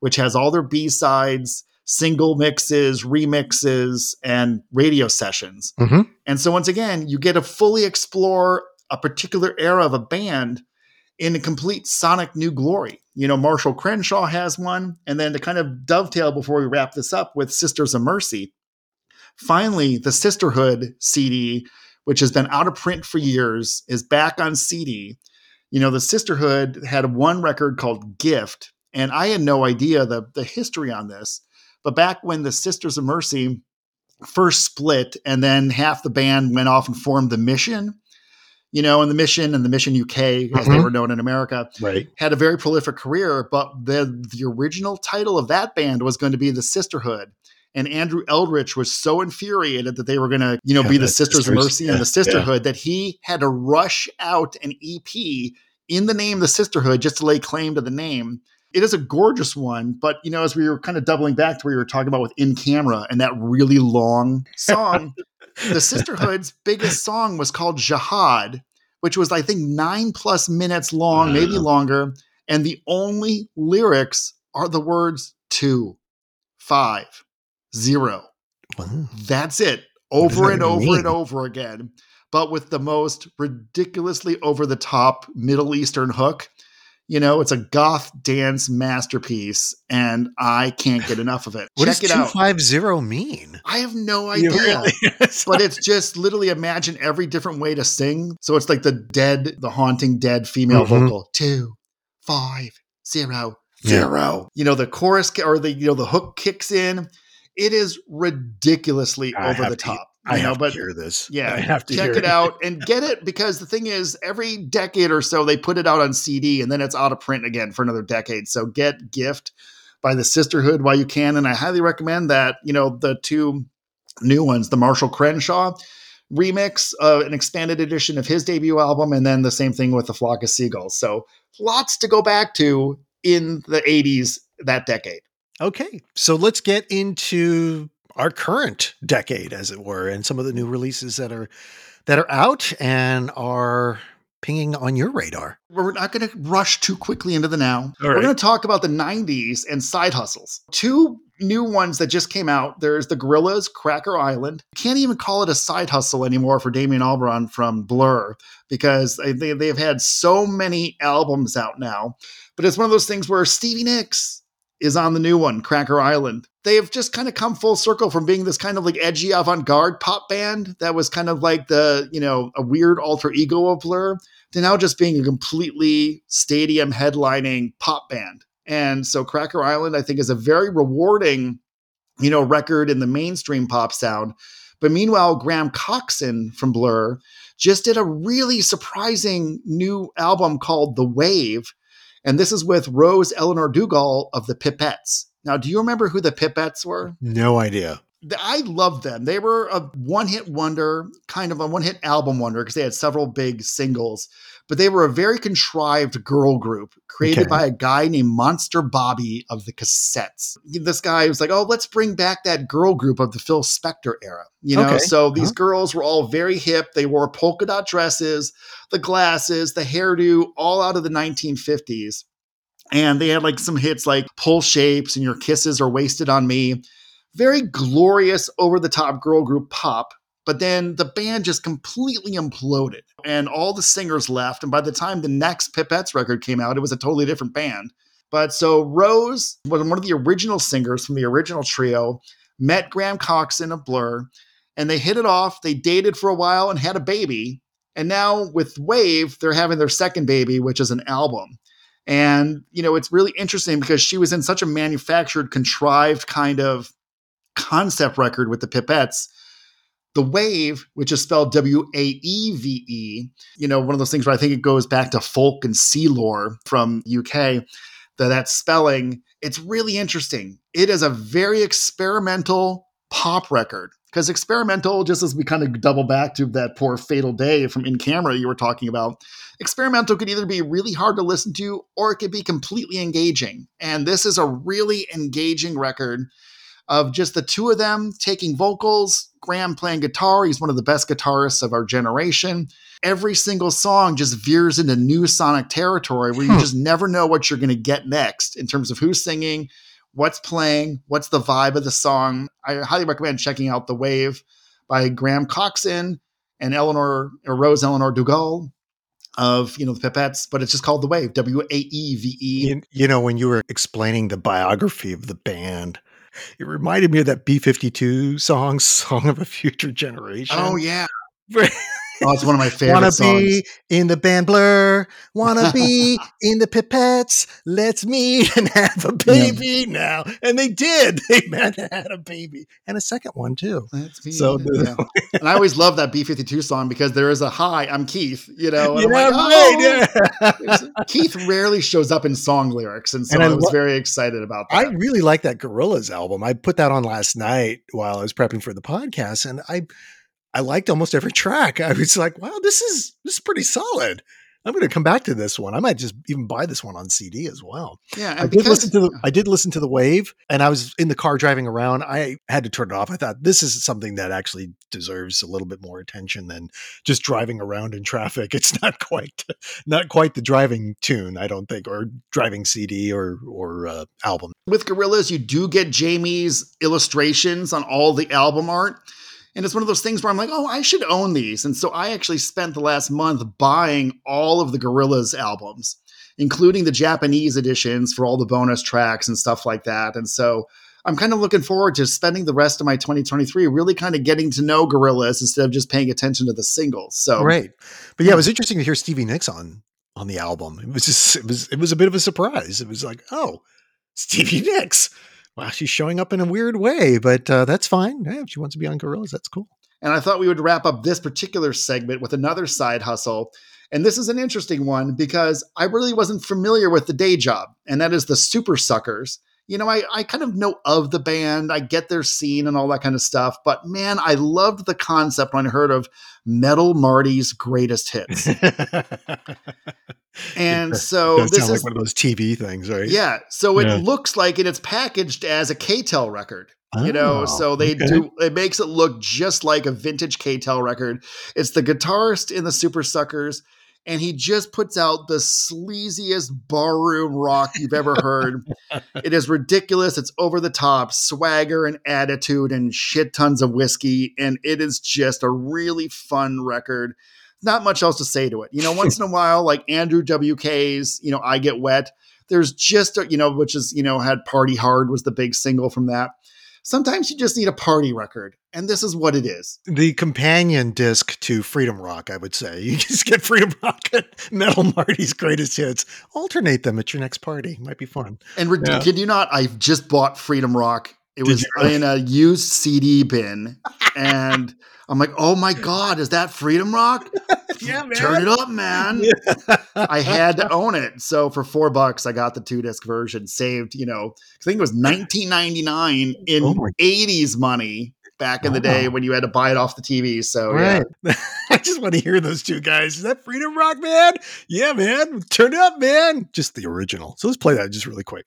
which has all their B sides. Single mixes, remixes, and radio sessions. Mhm. And so, once again, you get to fully explore a particular era of a band in a complete sonic new glory. You know, Marshall Crenshaw has one. And then to kind of dovetail before we wrap this up with Sisters of Mercy, finally, the Sisterhood CD, which has been out of print for years, is back on CD. You know, the Sisterhood had one record called Gift, and I had no idea the, the history on this. But back when the Sisters of Mercy first split, and then half the band went off and formed the Mission, you know, and the Mission and the Mission UK, as they Mhm. were known in America, Right. had a very prolific career, but the the original title of that band was going to be the Sisterhood. And Andrew Eldritch was so infuriated that they were going to, you know, Yeah, be the Sisters of Mercy yeah, and the yeah. Sisterhood that he had to rush out an EP in the name of the Sisterhood just to lay claim to the name. It is a gorgeous one, but you know, as we were kind of doubling back to where you were talking about with In Camera and that really long song, the Sisterhood's biggest song was called Jihad, which was I think nine plus minutes long, maybe longer, and the only lyrics are the words two, five, zero. Wow. That's it, over and over mean? and over again, but with the most ridiculously over the top Middle Eastern hook. You know, it's a goth dance masterpiece, and I can't get enough of it. What Check does it two out. mean? I have no idea really- but it's just literally imagine every different way to sing. So it's like the dead, the haunting dead female Mhm. vocal. Two, five, zero, zero. Yeah. You know, the chorus or the you know the hook kicks in. It is ridiculously I over the top. I know, but hear this. yeah, I have to check hear it out and get it because the thing is, every decade or so they put it out on CD and then it's out of print again for another decade. So get Gift by the Sisterhood while you can, and I highly recommend that. You know, the two new ones, the Marshall Crenshaw remix, uh, an expanded edition of his debut album, and then the same thing with the Flock of Seagulls. So lots to go back to in the '80s that decade. Okay, so let's get into our current decade, as it were, and some of the new releases that are that are out and are pinging on your radar. We're not going to rush too quickly into the now. All We're going to talk about the 90s and side hustles. Two new ones that just came out. There's the Gorillaz Cracker Island. Can't even call it a side hustle anymore for Damon Albarn from Blur because they, they, they've had so many albums out now. But it's one of those things where Stevie Nicks is on the new one, Cracker Island. They have just kind of come full circle from being this kind of like edgy avant-garde pop band that was kind of like the, you know, a weird alter ego of Blur to now just being a completely stadium headlining pop band. And so Cracker Island, I think, is a very rewarding, you know, record in the mainstream pop sound. But meanwhile, Graham Coxon from Blur just did a really surprising new album called The Waeve. And this is with Rose Elinor Dougall of the Pipettes. Now, do you remember who the Pipettes were? No idea. I love them. They were a one hit wonder, kind of a one hit album wonder because they had several big singles, but they were a very contrived girl group created Okay. by a guy named Monster Bobby of the cassettes. This guy was like, oh, let's bring back that girl group of the Phil Spector era. You know, Okay. so these Uh-huh. girls were all very hip. They wore polka dot dresses, the glasses, the hairdo, all out of the 1950s. And they had like some hits like Pull Shapes and Your Kisses Are Wasted on Me very glorious over the top girl group pop but then the band just completely imploded and all the singers left. And by the time the next pipettes record came out it was a totally different band. But so rose was one of the original singers from the original trio met graham coxon of blur and they hit it off. They dated for a while and had a baby. And now with Waeve they're having their second baby which is an album. And you know it's really interesting because she was in such a manufactured contrived kind of concept record with the Pipettes. The Waeve, which is spelled W A E V E, you know, one of those things where I think it goes back to folk and sea lore from UK, that that spelling, it's really interesting. It is a very experimental pop record Because experimental, just as we kind of double back to that poor fatal day from in camera you were talking about, experimental could either be really hard to listen to or it could be completely engaging. And this is a really engaging record of just the two of them taking vocals, Graham playing guitar. He's one of the best guitarists of our generation. Every single song just veers into new sonic territory where you hmm. just never know what you're going to get next in terms of who's singing, what's playing, what's the vibe of the song. I highly recommend checking out The Waeve by Graham Coxon and Elinor or Rose Elinor Dougall of you know the Pipettes, but it's just called The Waeve, W A E V E. You know, when you were explaining the biography of the band, it reminded me of that B 52 song, Song of a Future Generation. Oh, yeah. Oh, it's one of my favorite Wanna songs. be in the band Blur. Wanna be in the Pipettes. Let's meet and have a baby yeah. now. And they did. They met and had a baby and a second one too. Let's so yeah. and I always love that B52 song because there is a hi, I'm Keith, you know. yeah, like, oh. right, yeah. Keith rarely shows up in song lyrics. And so and I, I, was lo- very excited about that. I really like that Gorillaz album. I put that on last night while I was prepping for the podcast. And I I liked almost every track. I was like, wow, this is this is pretty solid. I'm going to come back to this one. I might just even buy this one on CD as well. Yeah, I did listen to the I did listen to the Waeve, and I was in the car driving around. I had to turn it off. I thought this is something that actually deserves a little bit more attention than just driving around in traffic. It's not quite not quite the driving tune, I don't think, or driving CD or or uh, album. With Gorillaz, you do get Jamie's illustrations on all the album art and it's one of those things where I'm like, oh, I should own these. And so I actually spent the last month buying all of the Gorillaz albums, including the Japanese editions for all the bonus tracks and stuff like that. And so I'm kind of looking forward to spending the rest of my 2023 really kind of getting to know Gorillaz instead of just paying attention to the singles. So right, but yeah, it was interesting to hear Stevie Nicks on on the album. It was just it was it was a bit of a surprise. It was like, oh, Stevie Nicks wow, she's showing up in a weird way, but uh, that's fine. Yeah, if she wants to be on Gorillaz, that's cool. And I thought we would wrap up this particular segment with another side hustle. And this is an interesting one because I really wasn't familiar with the day job, and that is the Supersuckers. You know, I, I kind of know of the band, I get their scene and all that kind of stuff, but man, I loved the concept when I heard of Metal Marty's greatest hits. And so this is like one of those TV things, right? Yeah. So it yeah. looks like and it's packaged as a K-tel record. Oh, you know, oh, so they okay. do it makes it look just like a vintage K-tel record. It's the guitarist in the Supersuckers, and he just puts out the sleaziest barroom rock you've ever heard. it is ridiculous. It's over the top, swagger and attitude and shit tons of whiskey, and it is just a really fun record not much else to say to it. You know, once in a while, like Andrew WK's, you know, I Get Wet, there's just, a, you know, which is, you know, had Party Hard was the big single from that. Sometimes you just need a party record, and this is what it is. The companion disc to Freedom Rock, I would say. You just get Freedom Rock and Metal Marty's greatest hits. Alternate them at your next party. Might be fun. And yeah. kid you not, I just bought Freedom Rock. It Did was in a used CD bin, and I'm like, oh my God, is that Freedom Rock? yeah, man. Turn it up, man. Yeah. I had to own it. So for four bucks, I got the two disc version saved, you know, I think it was 1999 in oh 80s money back in the day when you had to buy it off the TV. So right. yeah. I just want to hear those two guys. Is that Freedom Rock, man? Yeah, man. Turn it up, man. Just the original. So let's play that just really quick.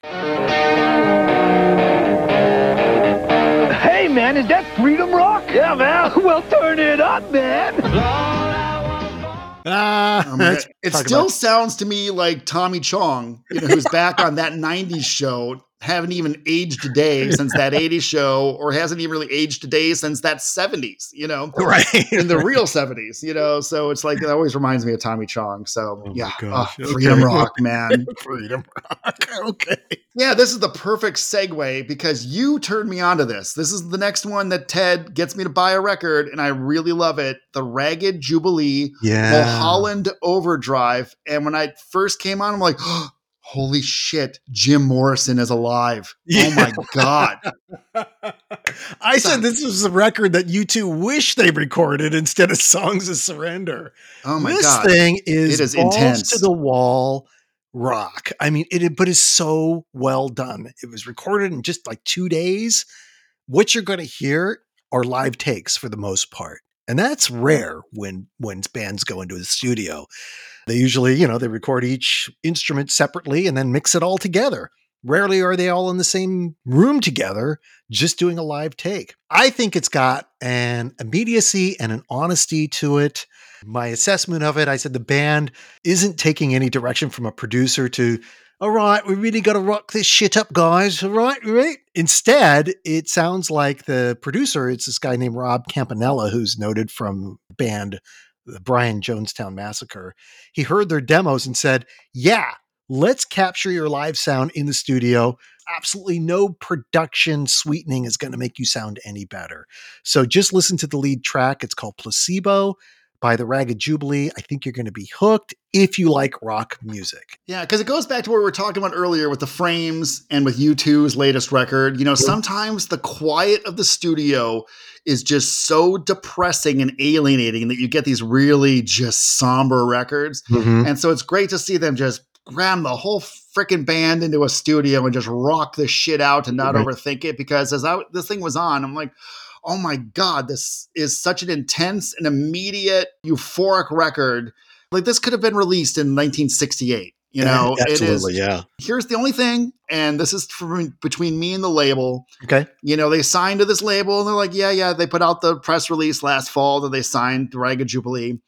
Hey, man, is that Freedom Rock? Yeah, man. well, turn it up, man. Ah, um, it, it still about- sounds to me like Tommy Chong, you know, who's back on that 90s show haven't even aged a day since that 80s show or hasn't even really aged a day since that 70s you know? Right. In the real 70s you know? So it's like it always reminds me of tommy chong. So oh yeah. freedom okay. rock man. Freedom rock. Okay. Yeah this is the perfect segue because you turned me onto this. This is the next one that ted gets me to buy a record and i really love it. The ragged jubilee yeah. Holland overdrive. And when i first came on i'm like oh, holy shit, Jim Morrison is alive. Oh yeah. Oh my God. I said this was a record that U2 wish they recorded instead of Songs of Surrender. Oh my this God. This thing is, it is intense to the wall rock. I mean, it, but it's so well done. It was recorded in just like two days. What you're going to hear are live takes for the most part. And that's rare when when bands go into a studio. They usually, you know, they record each instrument separately and then mix it all together. Rarely are they all in the same room together, just doing a live take. I think it's got an immediacy and an honesty to it. My assessment of it, I said the band isn't taking any direction from a producer to, all right, we really got to rock this shit up, guys. All right, right. Instead, it sounds like the producer, it's this guy named Rob Campanella, who's noted from band the Brian Jonestown Massacre. He heard their demos and said, yeah, let's capture your live sound in the studio. Absolutely no production sweetening is going to make you sound any better. So just listen to the lead track. It's called Placebo by the Ragged Jubilee. I think you're going to be hooked if you like rock music. Yeah, because it goes back to what we were talking about earlier with the frames and with U2's latest record. You know, sometimes the quiet of the studio is just so depressing and alienating that you get these really just somber records. Mm-hmm. And so it's great to see them just ram the whole freaking band into a studio and just rock this shit out and not mm-hmm. overthink it because as I, this thing was on, I'm like, oh my God, this is such an intense and immediate, euphoric record. Like this could have been released in 1968. You know, absolutely, yeah. Here's the only thing, and this is from between me and the label. Okay. You know, they signed to this label, and they're like, yeah, yeah. They put out the press release last fall that they signed to Ragged Jubilee.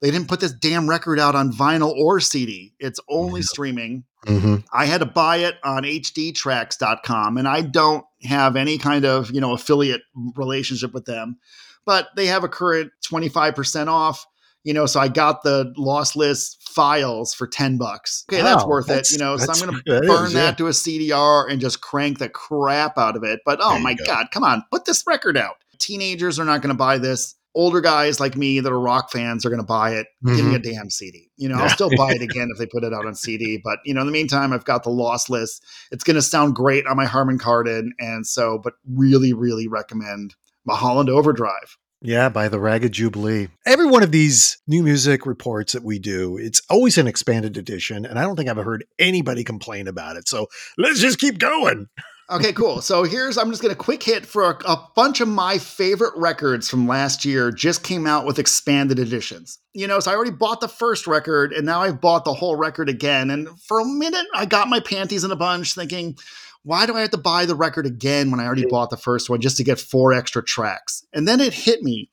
They didn't put this damn record out on vinyl or CD. It's only streaming. Mm-hmm. I had to buy it on hdtracks.com and I don't have any kind of, you know, affiliate relationship with them, but they have a current 25% off, you know, so I got the lossless files for 10 bucks. Okay, wow, that's worth that's, it, you know, so I'm going to burn is, that yeah. to a CDR and just crank the crap out of it. But oh my go. god, come on, put this record out. Teenagers are not going to buy this older guys like me that are rock fans are going to buy it. Mm-hmm. Give me a mm-hmm. damn CD. You know, I'll still buy it again if they put it out on CD. But you know, in the meantime, I've got the lossless. It's going to sound great on my Harman Kardon, and so, but really, really recommend Mulholland Overdrive. Yeah, by the Ragged Jubilee. Every one of these new music reports that we do, it's always an expanded edition, and I don't think I've heard anybody complain about it. So let's just keep going. Okay, cool. So here's I'm just gonna quick hit for a, a, bunch of my favorite records from last year. Just came out with expanded editions. You know, so I already bought the first record, and now I've bought the whole record again. And for a minute, I got my panties in a bunch, thinking, why do I have to buy the record again when I already bought the first one just to get four extra tracks? And then it hit me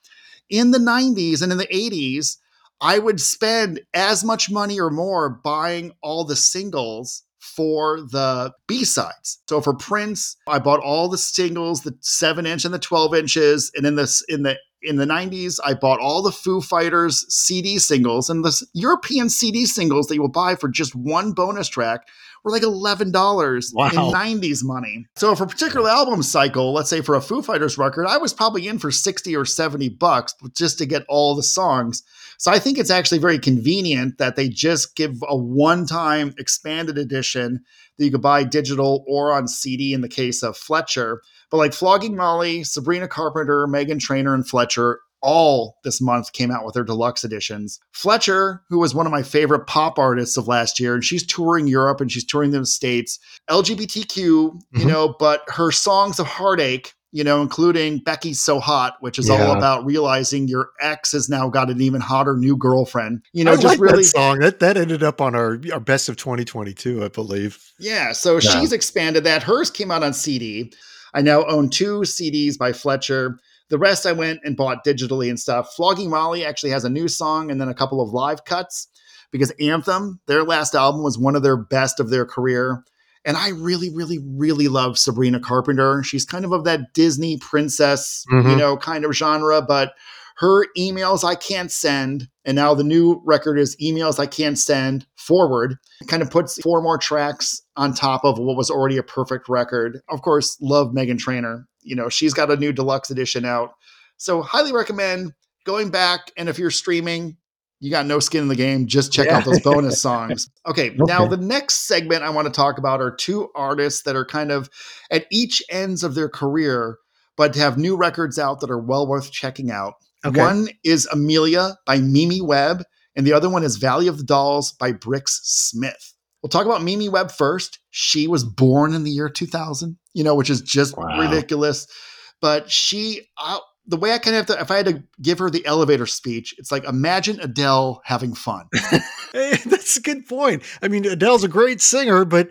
in the 90s and in the 80s. I would spend as much money or more buying all the singles for the B sides. So for Prince, I bought all the singles, the seven inch and the 12 inches. And in this, in the, in the 90s, I bought all the Foo Fighters CD singles and the European CD singles that you will buy for just one bonus track were like $11 wow. in 90s money. So for a particular album cycle, let's say for a Foo Fighters record, I was probably in for 60 or 70 bucks just to get all the songs. So I think it's actually very convenient that they just give a one time expanded edition that you could buy digital or on CD in the case of Fletcher. But like Flogging Molly, Sabrina Carpenter, Meghan Trainor, and Fletcher all this month came out with their deluxe editions. Fletcher, who was one of my favorite pop artists of last year, and she's touring Europe and she's touring the States, LGBTQ, mm-hmm. you know, but her songs of heartache you know, including Becky's So Hot, which is yeah. all about realizing your ex has now got an even hotter new girlfriend. You know, I just like really that song that that ended up on our our best of 2022, I believe. Yeah, so yeah. she's expanded that. Hers came out on CD. I now own two CDs by Fletcher. The rest I went and bought digitally and stuff. Flogging Molly actually has a new song and then a couple of live cuts because Anthem, their last album, was one of their best of their career. And I really, really, really love Sabrina Carpenter. She's kind of of that Disney princess, mm-hmm. you know, kind of genre, but her emails I can't send, and now the new record is emails I can't send forward. It kind of puts four more tracks on top of what was already a perfect record. Of course, love Meghan Trainor. You know, she's got a new deluxe edition out. So highly recommend going back. And if you're streaming, you got no skin in the game. Just check yeah. out those bonus songs. Okay, okay, now the next segment I want to talk about are two artists that are kind of at each ends of their career, but have new records out that are well worth checking out. Okay. One is Amelia by Mimi Webb, and the other one is Valley of the Dolls by Brix Smith. We'll talk about Mimi Webb first. She was born in the year 2000, you know, which is just wow. ridiculous. but she, I, the way I kind of have to, if I had to give her the elevator speech, it's like imagine Adele having fun. Hey, that's a good point. I mean, Adele's a great singer, but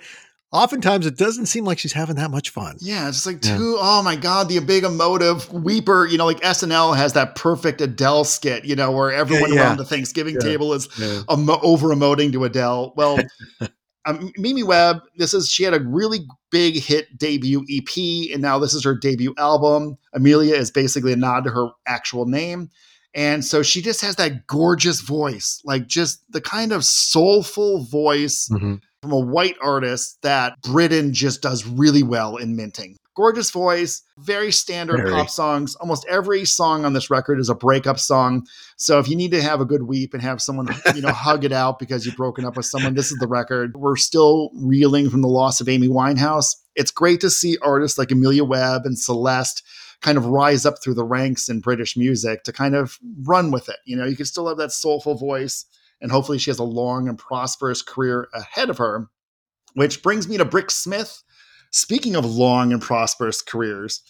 oftentimes it doesn't seem like she's having that much fun. Yeah, it's just like Yeah. two, oh my God, the big emotive weeper. You know, like SNL has that perfect Adele skit, you know, where everyone yeah. around the Thanksgiving Yeah. table is Yeah. emo- over emoting to Adele. Well, um, Mimi Webb, this is she had a really big hit debut EP, and now this is her debut album. Amelia is basically a nod to her actual name. And so she just has that gorgeous voice, like just the kind of soulful voice Mhm. from a white artist that Britain just does really well in minting. Gorgeous voice, very standard Very. pop songs. Almost every song on this record is a breakup song. So if you need to have a good weep and have someone, you know, hug it out because you've broken up with someone, this is the record. We're still reeling from the loss of Amy Winehouse. It's great to see artists like Amelia Webb and Celeste kind of rise up through the ranks in British music to kind of run with it. You know, you can still have that soulful voice, and hopefully she has a long and prosperous career ahead of her. Which brings me to Brix Smith. Speaking of long and prosperous careers,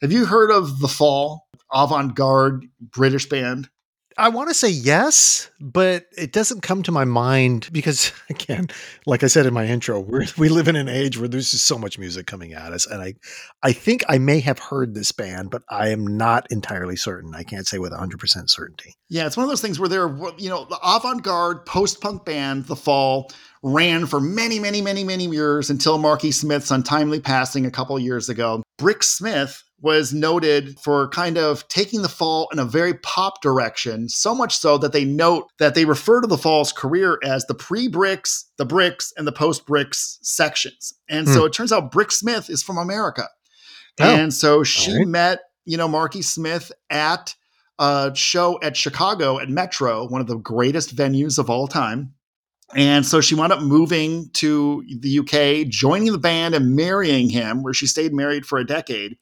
have you heard of The Fall, avant garde British band? I want to say yes, but it doesn't come to my mind because, again, like I said in my intro, we we live in an age where there's just so much music coming at us, and I, I think I may have heard this band, but I am not entirely certain. I can't say with 100 percent certainty. Yeah, it's one of those things where they're, you know, the avant garde post punk band, The Fall, ran for many, many, many, many years until Marky Smith's untimely passing a couple years ago. Brix Smith was noted for kind of taking The Fall in a very pop direction, so much so that they note that they refer to The Fall's career as the pre Brix, the Brix, and the post Brix sections. And so hmm. it turns out Brix Smith is from America. Oh, and so she right. met, you know, Marky Smith at a show at Chicago at Metro, one of the greatest venues of all time. And so she wound up moving to the UK, joining the band and marrying him, where she stayed married for a decade.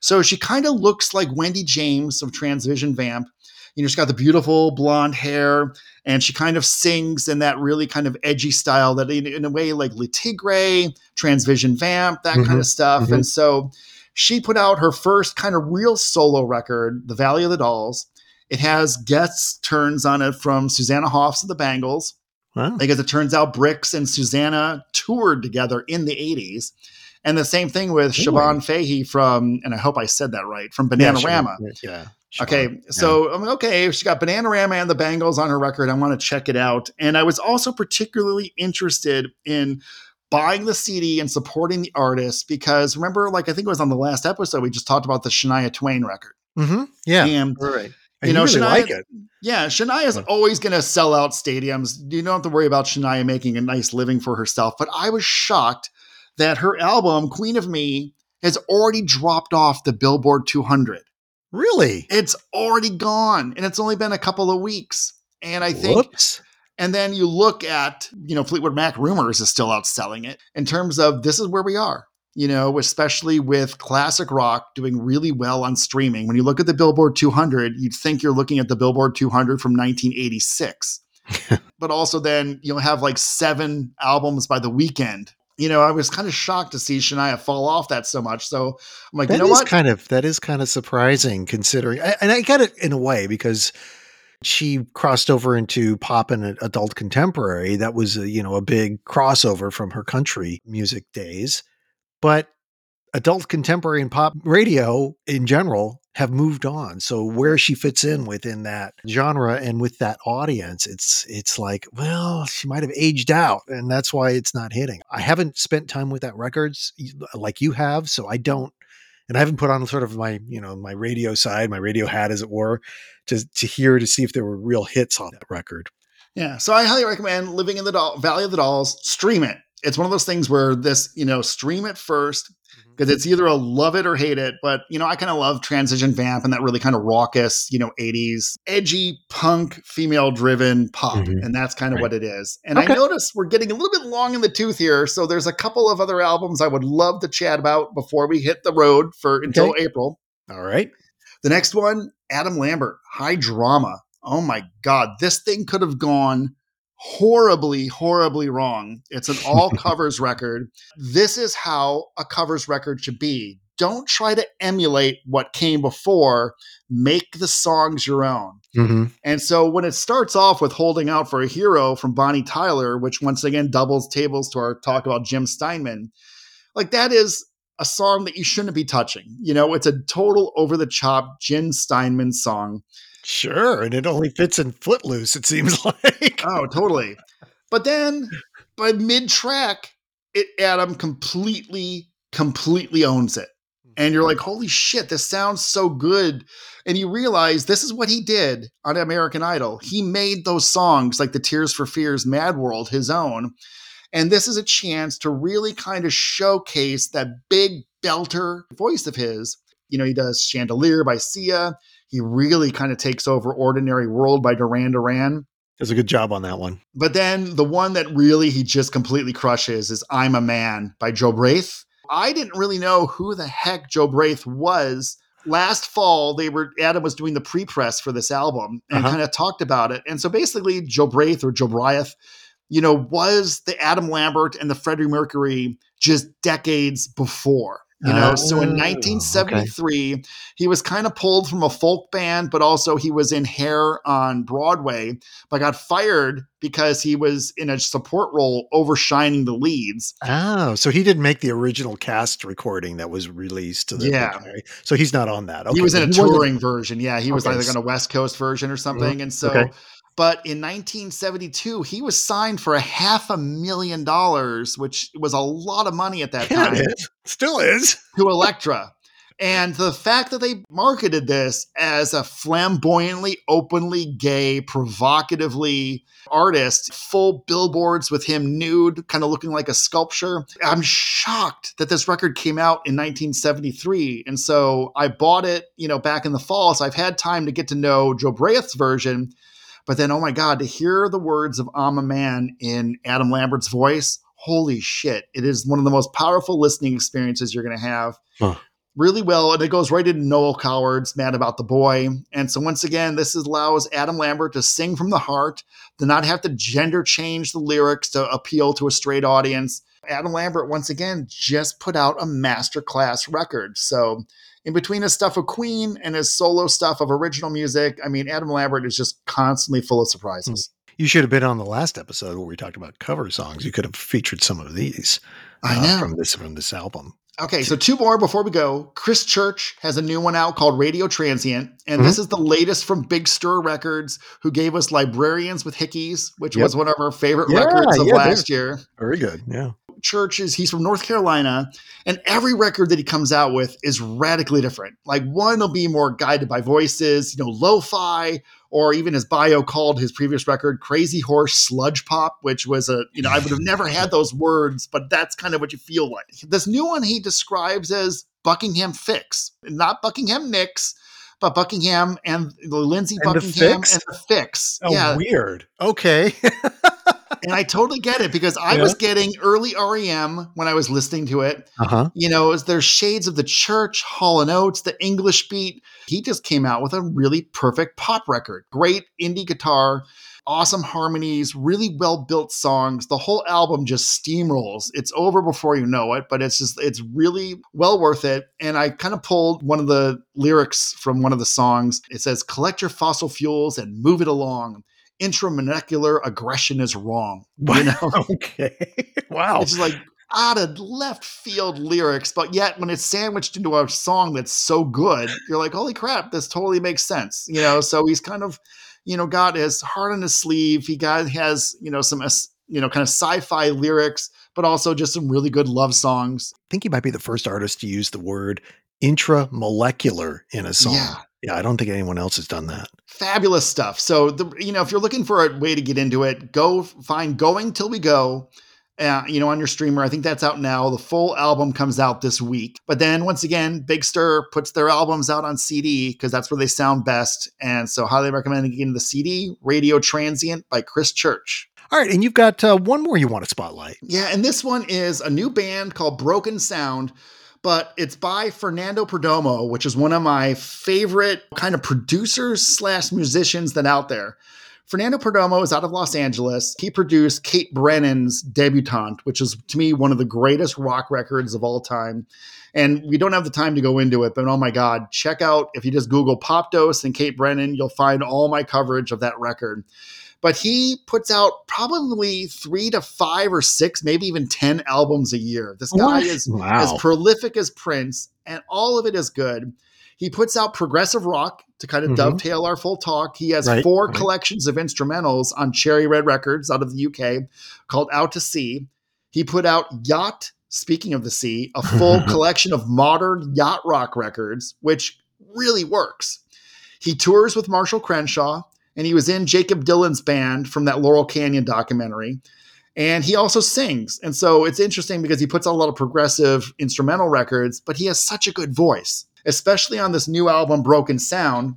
So she kind of looks like Wendy James of Transvision Vamp. You know, she's got the beautiful blonde hair, and she kind of sings in that really kind of edgy style that, in, in a way, like Le Tigre, Transvision Vamp, that kind Mhm, of stuff. mhm. And so she put out her first kind of real solo record, The Valley of the Dolls. It has guest turns on it from Susanna Hoffs of the Bangles Wow. because it turns out Brix and Susanna toured together in the 80s. And the same thing with Really? Siobhan Fahey from, and I hope I said that right, from Yeah, sure. Bananarama. Yeah. sure. Okay, so I'm like, okay, she got Bananarama and the Bangles on her record. I want to check it out. And I was also particularly interested in buying the CD and supporting the artist because remember, like I think it was on the last episode, we just talked about the Shania Twain record. Mhm. Yeah. And All right. You know, really Shania- like it. yeah, Shania is always going to sell out stadiums. You don't have to worry about Shania making a nice living for herself. But I was shocked that her album, Queen of Me, has already dropped off the Billboard 200. Really? It's already gone, and it's only been a couple of weeks. And I think, Whoops. and then you look at, you know, Fleetwood Mac Rumors is still outselling it in terms of this is where we are. You know, especially with classic rock doing really well on streaming. When you look at the Billboard 200, you'd think you're looking at the Billboard 200 from 1986. but also then you'll have like seven albums by the Weeknd. You know, I was kind of shocked to see Shania fall off that so much. So I'm like, That you know is what? kind of that is kind of surprising considering, and I get it in a way because she crossed over into pop and adult contemporary. That was a, you know a big crossover from her country music days, but adult contemporary and pop radio in general have moved on. So where she fits in within that genre and with that audience, it's it's like, well, she might have aged out and that's why it's not hitting. I haven't spent time with that records like you have, so I don't and I haven't put on sort of my, you know, my radio side, my radio hat as it were, to to hear to see if there were real hits on that record. Yeah. So I highly recommend Living in the Doll- Valley of the Dolls. Stream it. It's one of those things where this, you know, stream it first because it's either a love it or hate it. But, you know, I kind of love Transvision Vamp and that really kind of raucous, you know, 80s, edgy, punk, female driven pop. Mhm. And that's kind of Right. what it is. And I notice we're getting a little bit long in the tooth here. So there's a couple of other albums I would love to chat about before we hit the road for until Okay. April. All right. The next one, Adam Lambert, High Drama. Oh my God, this thing could have gone horribly, horribly wrong. It's an all covers record. This is how a covers record should be don't try to emulate what came before. Make the songs your own. Mm-hmm. And so when it starts off with Holding Out for a Hero from Bonnie Tyler, which once again doubles tables to our talk about Jim Steinman, like that is a song that you shouldn't be touching. You know, it's a total over the top Jim Steinman song. Sure. And it only fits in Footloose, it seems like. Oh, totally. But then by mid track, it Adam completely, completely owns it. Hmm. And you're like, holy shit, this sounds so good. And you realize this is what he did on American Idol. He made those songs like the Tears for Fears Mad World his own. And this is a chance to really kind of showcase that big belter voice of his. You know, he does Chandelier by Sia. He really kind of takes over Ordinary World by Duran Duran. Does a good job on that one. But then the one that really he just completely crushes is I'm a Man by Jobriath. I didn't really know who the heck Jobriath was. Last fall, they were Adam was doing the pre-press for this album and Uh-huh. kind of talked about it. And so basically, Jobriath or Jobriath, you know, was the Adam Lambert and the Freddie Mercury just decades before. You uh, know, so in Oh, 1973, he was kind of pulled from a folk band, but also he was in Hair on Broadway, but got fired because he was in a support role overshining the leads. Oh, so he didn't make the original cast recording that was released to the Yeah. okay. So he's not on that. Okay. he was in a touring version. Yeah, he was Okay, like on a West Coast version or mm-hmm, something. And so, okay. But in 1972, he was signed for a half a million dollars, which was a lot of money at that Yeah, time. it is. Still is. to Elektra. And the fact that they marketed this as a flamboyantly, openly gay, provocatively artist, full billboards with him nude, kind of looking like a sculpture. I'm shocked that this record came out in 1973. And so I bought it, you know, back in the fall. So I've had time to get to know Jobriath's version. But then, oh my God, to hear the words of I'm a Man in Adam Lambert's voice, holy shit. It is one of the most powerful listening experiences you're going to have. Huh. Really well. And it goes right into Noel Coward's Mad About the Boy. And so, once again, this allows Adam Lambert to sing from the heart, to not have to gender change the lyrics to appeal to a straight audience. Adam Lambert, once again, just put out a masterclass record. So, in between his stuff of Queen and his solo stuff of original music, I mean, Adam Lambert is just constantly full of surprises. You should have been on the last episode where we talked about cover songs. You could have featured some of these. I uh, know. from this from this album. Okay, so two more before we go. Chris Church has a new one out called Radio Transient, and Mm-hmm. this is the latest from Big Stir Records, who gave us Librarians with Hickeys, which Yep. was one of our favorite Yeah, records of yeah, last year. Very good. Yeah. Church is he's from North Carolina, and every record that he comes out with is radically different. Like one will be more guided by voices, you know, lo-fi, or even his bio called his previous record Crazy Horse Sludge Pop, which was a, you know, I would have never had those words, but that's kind of what you feel like. This new one he describes as Buckingham Fix, not Buckingham Nicks, but Buckingham and the Lindsay And Buckingham Fix? and the Fix. Oh, yeah, weird. Okay. and I totally get it because I Yeah. was getting early REM when I was listening to it. uh huh. You know, there's shades of the church, Hall and Oates, the English beat. He just came out with a really perfect pop record. Great indie guitar, awesome harmonies, really well built songs. The whole album just steamrolls. It's over before you know it, but it's just it's really well worth it. And I kind of pulled one of the lyrics from one of the songs. It says, "Collect your fossil fuels and move it along." Intramolecular aggression is wrong. You know, Okay. wow. it's like out of left field lyrics, but yet when it's sandwiched into a song that's so good, you're like, holy crap, this totally makes sense. You know, so he's kind of, you know, got his heart on his sleeve. He got has, you know, some you know, kind of sci-fi lyrics, but also just some really good love songs. I think he might be the first artist to use the word intramolecular in a song. Yeah. Yeah, I don't think anyone else has done that. Fabulous stuff. So the you know, if you're looking for a way to get into it, go find Going Till We Go. Uh, you know, on your streamer, I think that's out now. The full album comes out this week. But then once again, Big Stir puts their albums out on CD because that's where they sound best. And so, highly recommend getting the CD Radio Transient by Chris Church. All right, and you've got uh, one more you want to spotlight. Yeah, and this one is a new band called Broken Sound, but it's by Fernando Perdomo, which is one of my favorite kind of producers slash musicians that out there. Fernando Perdomo is out of Los Angeles. He produced Kate Brennan's Debutante, which is to me one of the greatest rock records of all time. And we don't have the time to go into it, but oh my God, check out if you just Google Popdose and Kate Brennan, you'll find all my coverage of that record. But he puts out probably three to five or six, maybe even 10 albums a year. This guy What? is Wow. as prolific as Prince, and all of it is good. He puts out progressive rock to kind of Mhm. dovetail our full talk. He has Right, four right. collections of instrumentals on Cherry Red Records out of the UK called Out to Sea. He put out Yacht, speaking of the sea, a full collection of modern yacht rock records, which really works. He tours with Marshall Crenshaw, and he was in Jakob Dylan's band from that Laurel Canyon documentary. And he also sings. And so it's interesting because he puts out a lot of progressive instrumental records, but he has such a good voice, especially on this new album, Broken Sound.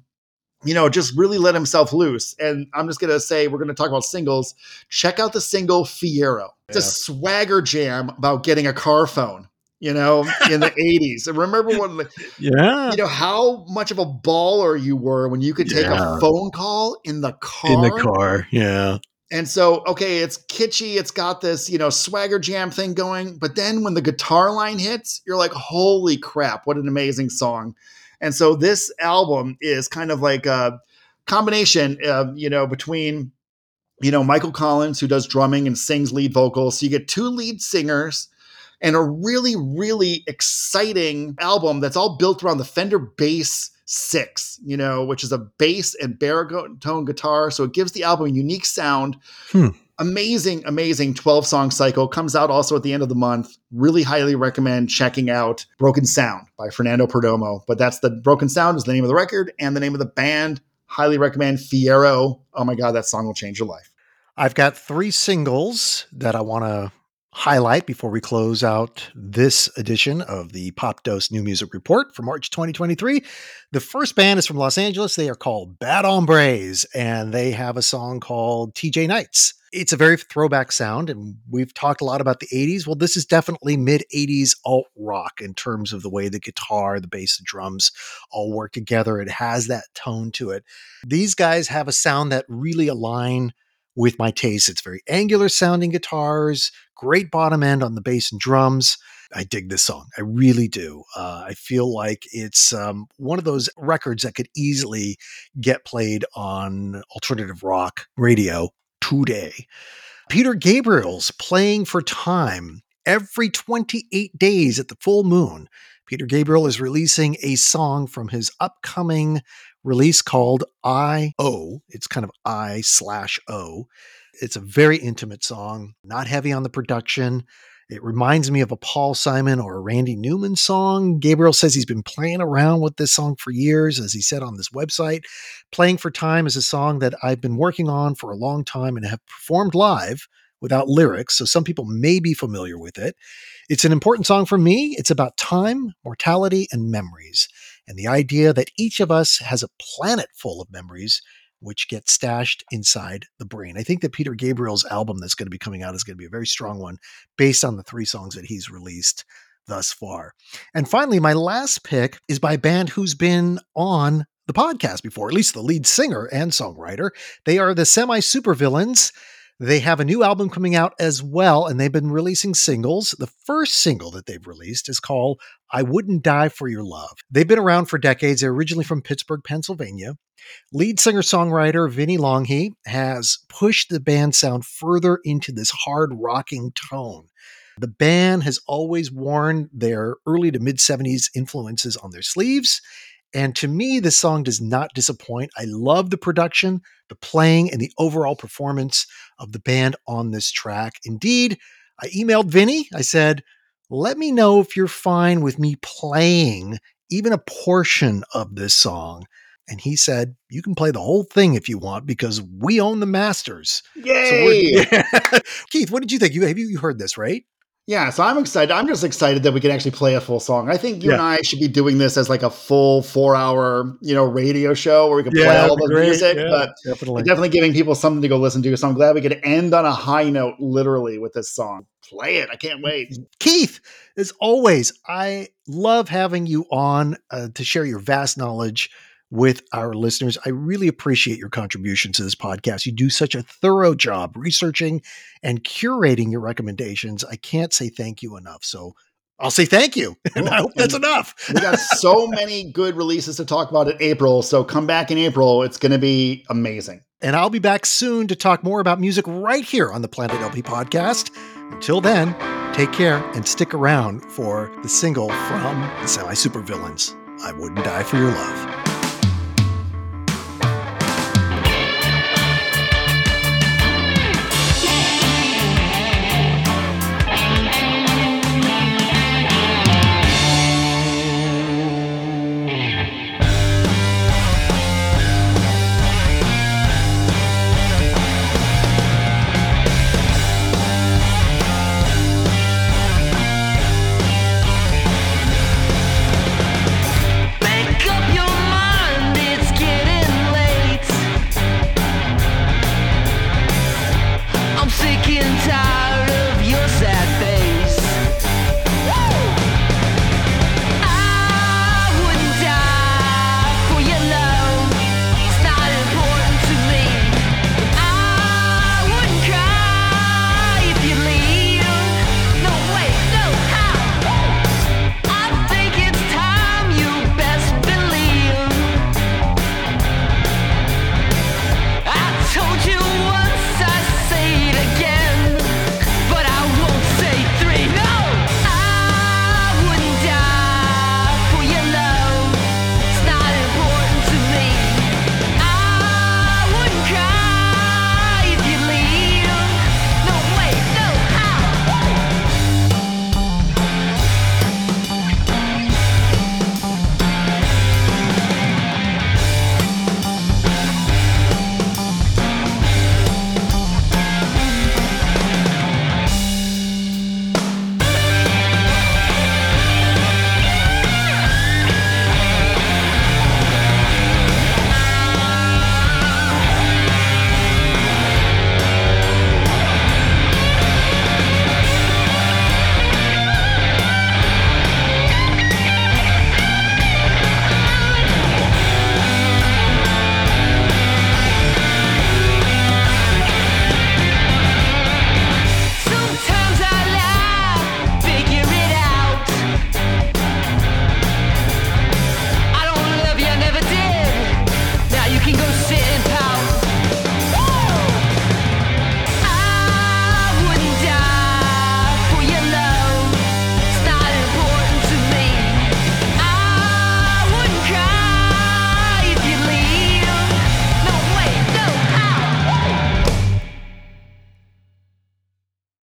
You know, just really let himself loose. And I'm just going to say, we're going to talk about singles. Check out the single Fiero. It's a swagger jam about getting a car phone, you know, in the 80s. And remember when, Yeah. you know, how much of a baller you were when you could take Yeah. a phone call in the car? In the car. Yeah. And so, okay, it's kitschy. It's got this, you know, swagger jam thing going. But then when the guitar line hits, you're like, holy crap, what an amazing song. And so this album is kind of like a combination, uh, you know, between, you know, Michael Collins, who does drumming and sings lead vocals. So you get two lead singers and a really, really exciting album that's all built around the Fender Bass 6, you know, which is a bass and baritone guitar. So it gives the album a unique sound. Hmm. Amazing, amazing 12 song cycle. Comes out also at the end of the month. Really highly recommend checking out Broken Sound by Fernando Perdomo. But that's the Broken Sound is the name of the record and the name of the band. Highly recommend Fiero. Oh my God, that song will change your life. I've got three singles that I want to highlight before we close out this edition of the Popdose New Music Report for March 2023. The first band is from Los Angeles. They are called Bad Hombres, and they have a song called TJ Nights. It's a very throwback sound, and we've talked a lot about the 80s. Well, this is definitely mid 80s alt rock in terms of the way the guitar, the bass, the drums all work together. It has that tone to it. These guys have a sound that really align with my taste. It's very angular sounding guitars, great bottom end on the bass and drums. I dig this song. I really do. Uh, I feel like it's um, one of those records that could easily get played on alternative rock radio today. Peter Gabriel's Playing for Time every 28 days at the full moon. Peter Gabriel is releasing a song from his upcoming release called I O. It's kind of I slash O. It's a very intimate song, not heavy on the production. It reminds me of a Paul Simon or a Randy Newman song. Gabriel says he's been playing around with this song for years, as he said on this website. Playing for Time is a song that I've been working on for a long time and have performed live without lyrics, so some people may be familiar with it. It's an important song for me. It's about time, mortality, and memories, and the idea that each of us has a planet full of memories which get stashed inside the brain. I think that Peter Gabriel's album that's going to be coming out is going to be a very strong one based on the three songs that he's released thus far. And finally, my last pick is by a band who's been on the podcast before, at least the lead singer and songwriter. They are the Semi Supervillains. They have a new album coming out as well, and they've been releasing singles. The first single that they've released is called I Wouldn't Die for Your Love. They've been around for decades. They're originally from Pittsburgh, Pennsylvania. Lead singer songwriter Vinnie Longhi has pushed the band sound further into this hard rocking tone. The band has always worn their early to mid 70s influences on their sleeves. And to me, this song does not disappoint. I love the production, the playing, and the overall performance of the band on this track. Indeed, I emailed Vinny. I said, let me know if you're fine with me playing even a portion of this song. And he said, You can play the whole thing if you want because we own the masters. Yay! we're- Keith, what did you think? You have you heard this, right? Yeah, so I'm excited. I'm just excited that we can actually play a full song. I think you and I should be doing this as like a full four hour, you know, radio show where we can play all of the music, but definitely. definitely giving people something to go listen to. So I'm glad we could end on a high note, literally, with this song. Play it. I can't wait. Keith, as always, I love having you on uh, to share your vast knowledge with our listeners. I really appreciate your contribution to this podcast. You do such a thorough job researching and curating your recommendations. I can't say thank you enough. So I'll say thank you. And I hope that's enough. we got so many good releases to talk about in April. So come back in April. It's going to be amazing. And I'll be back soon to talk more about music right here on the Planet LP podcast. Until then, take care and stick around for the single from the Semi Supervillains I Wouldn't Die for Your Love.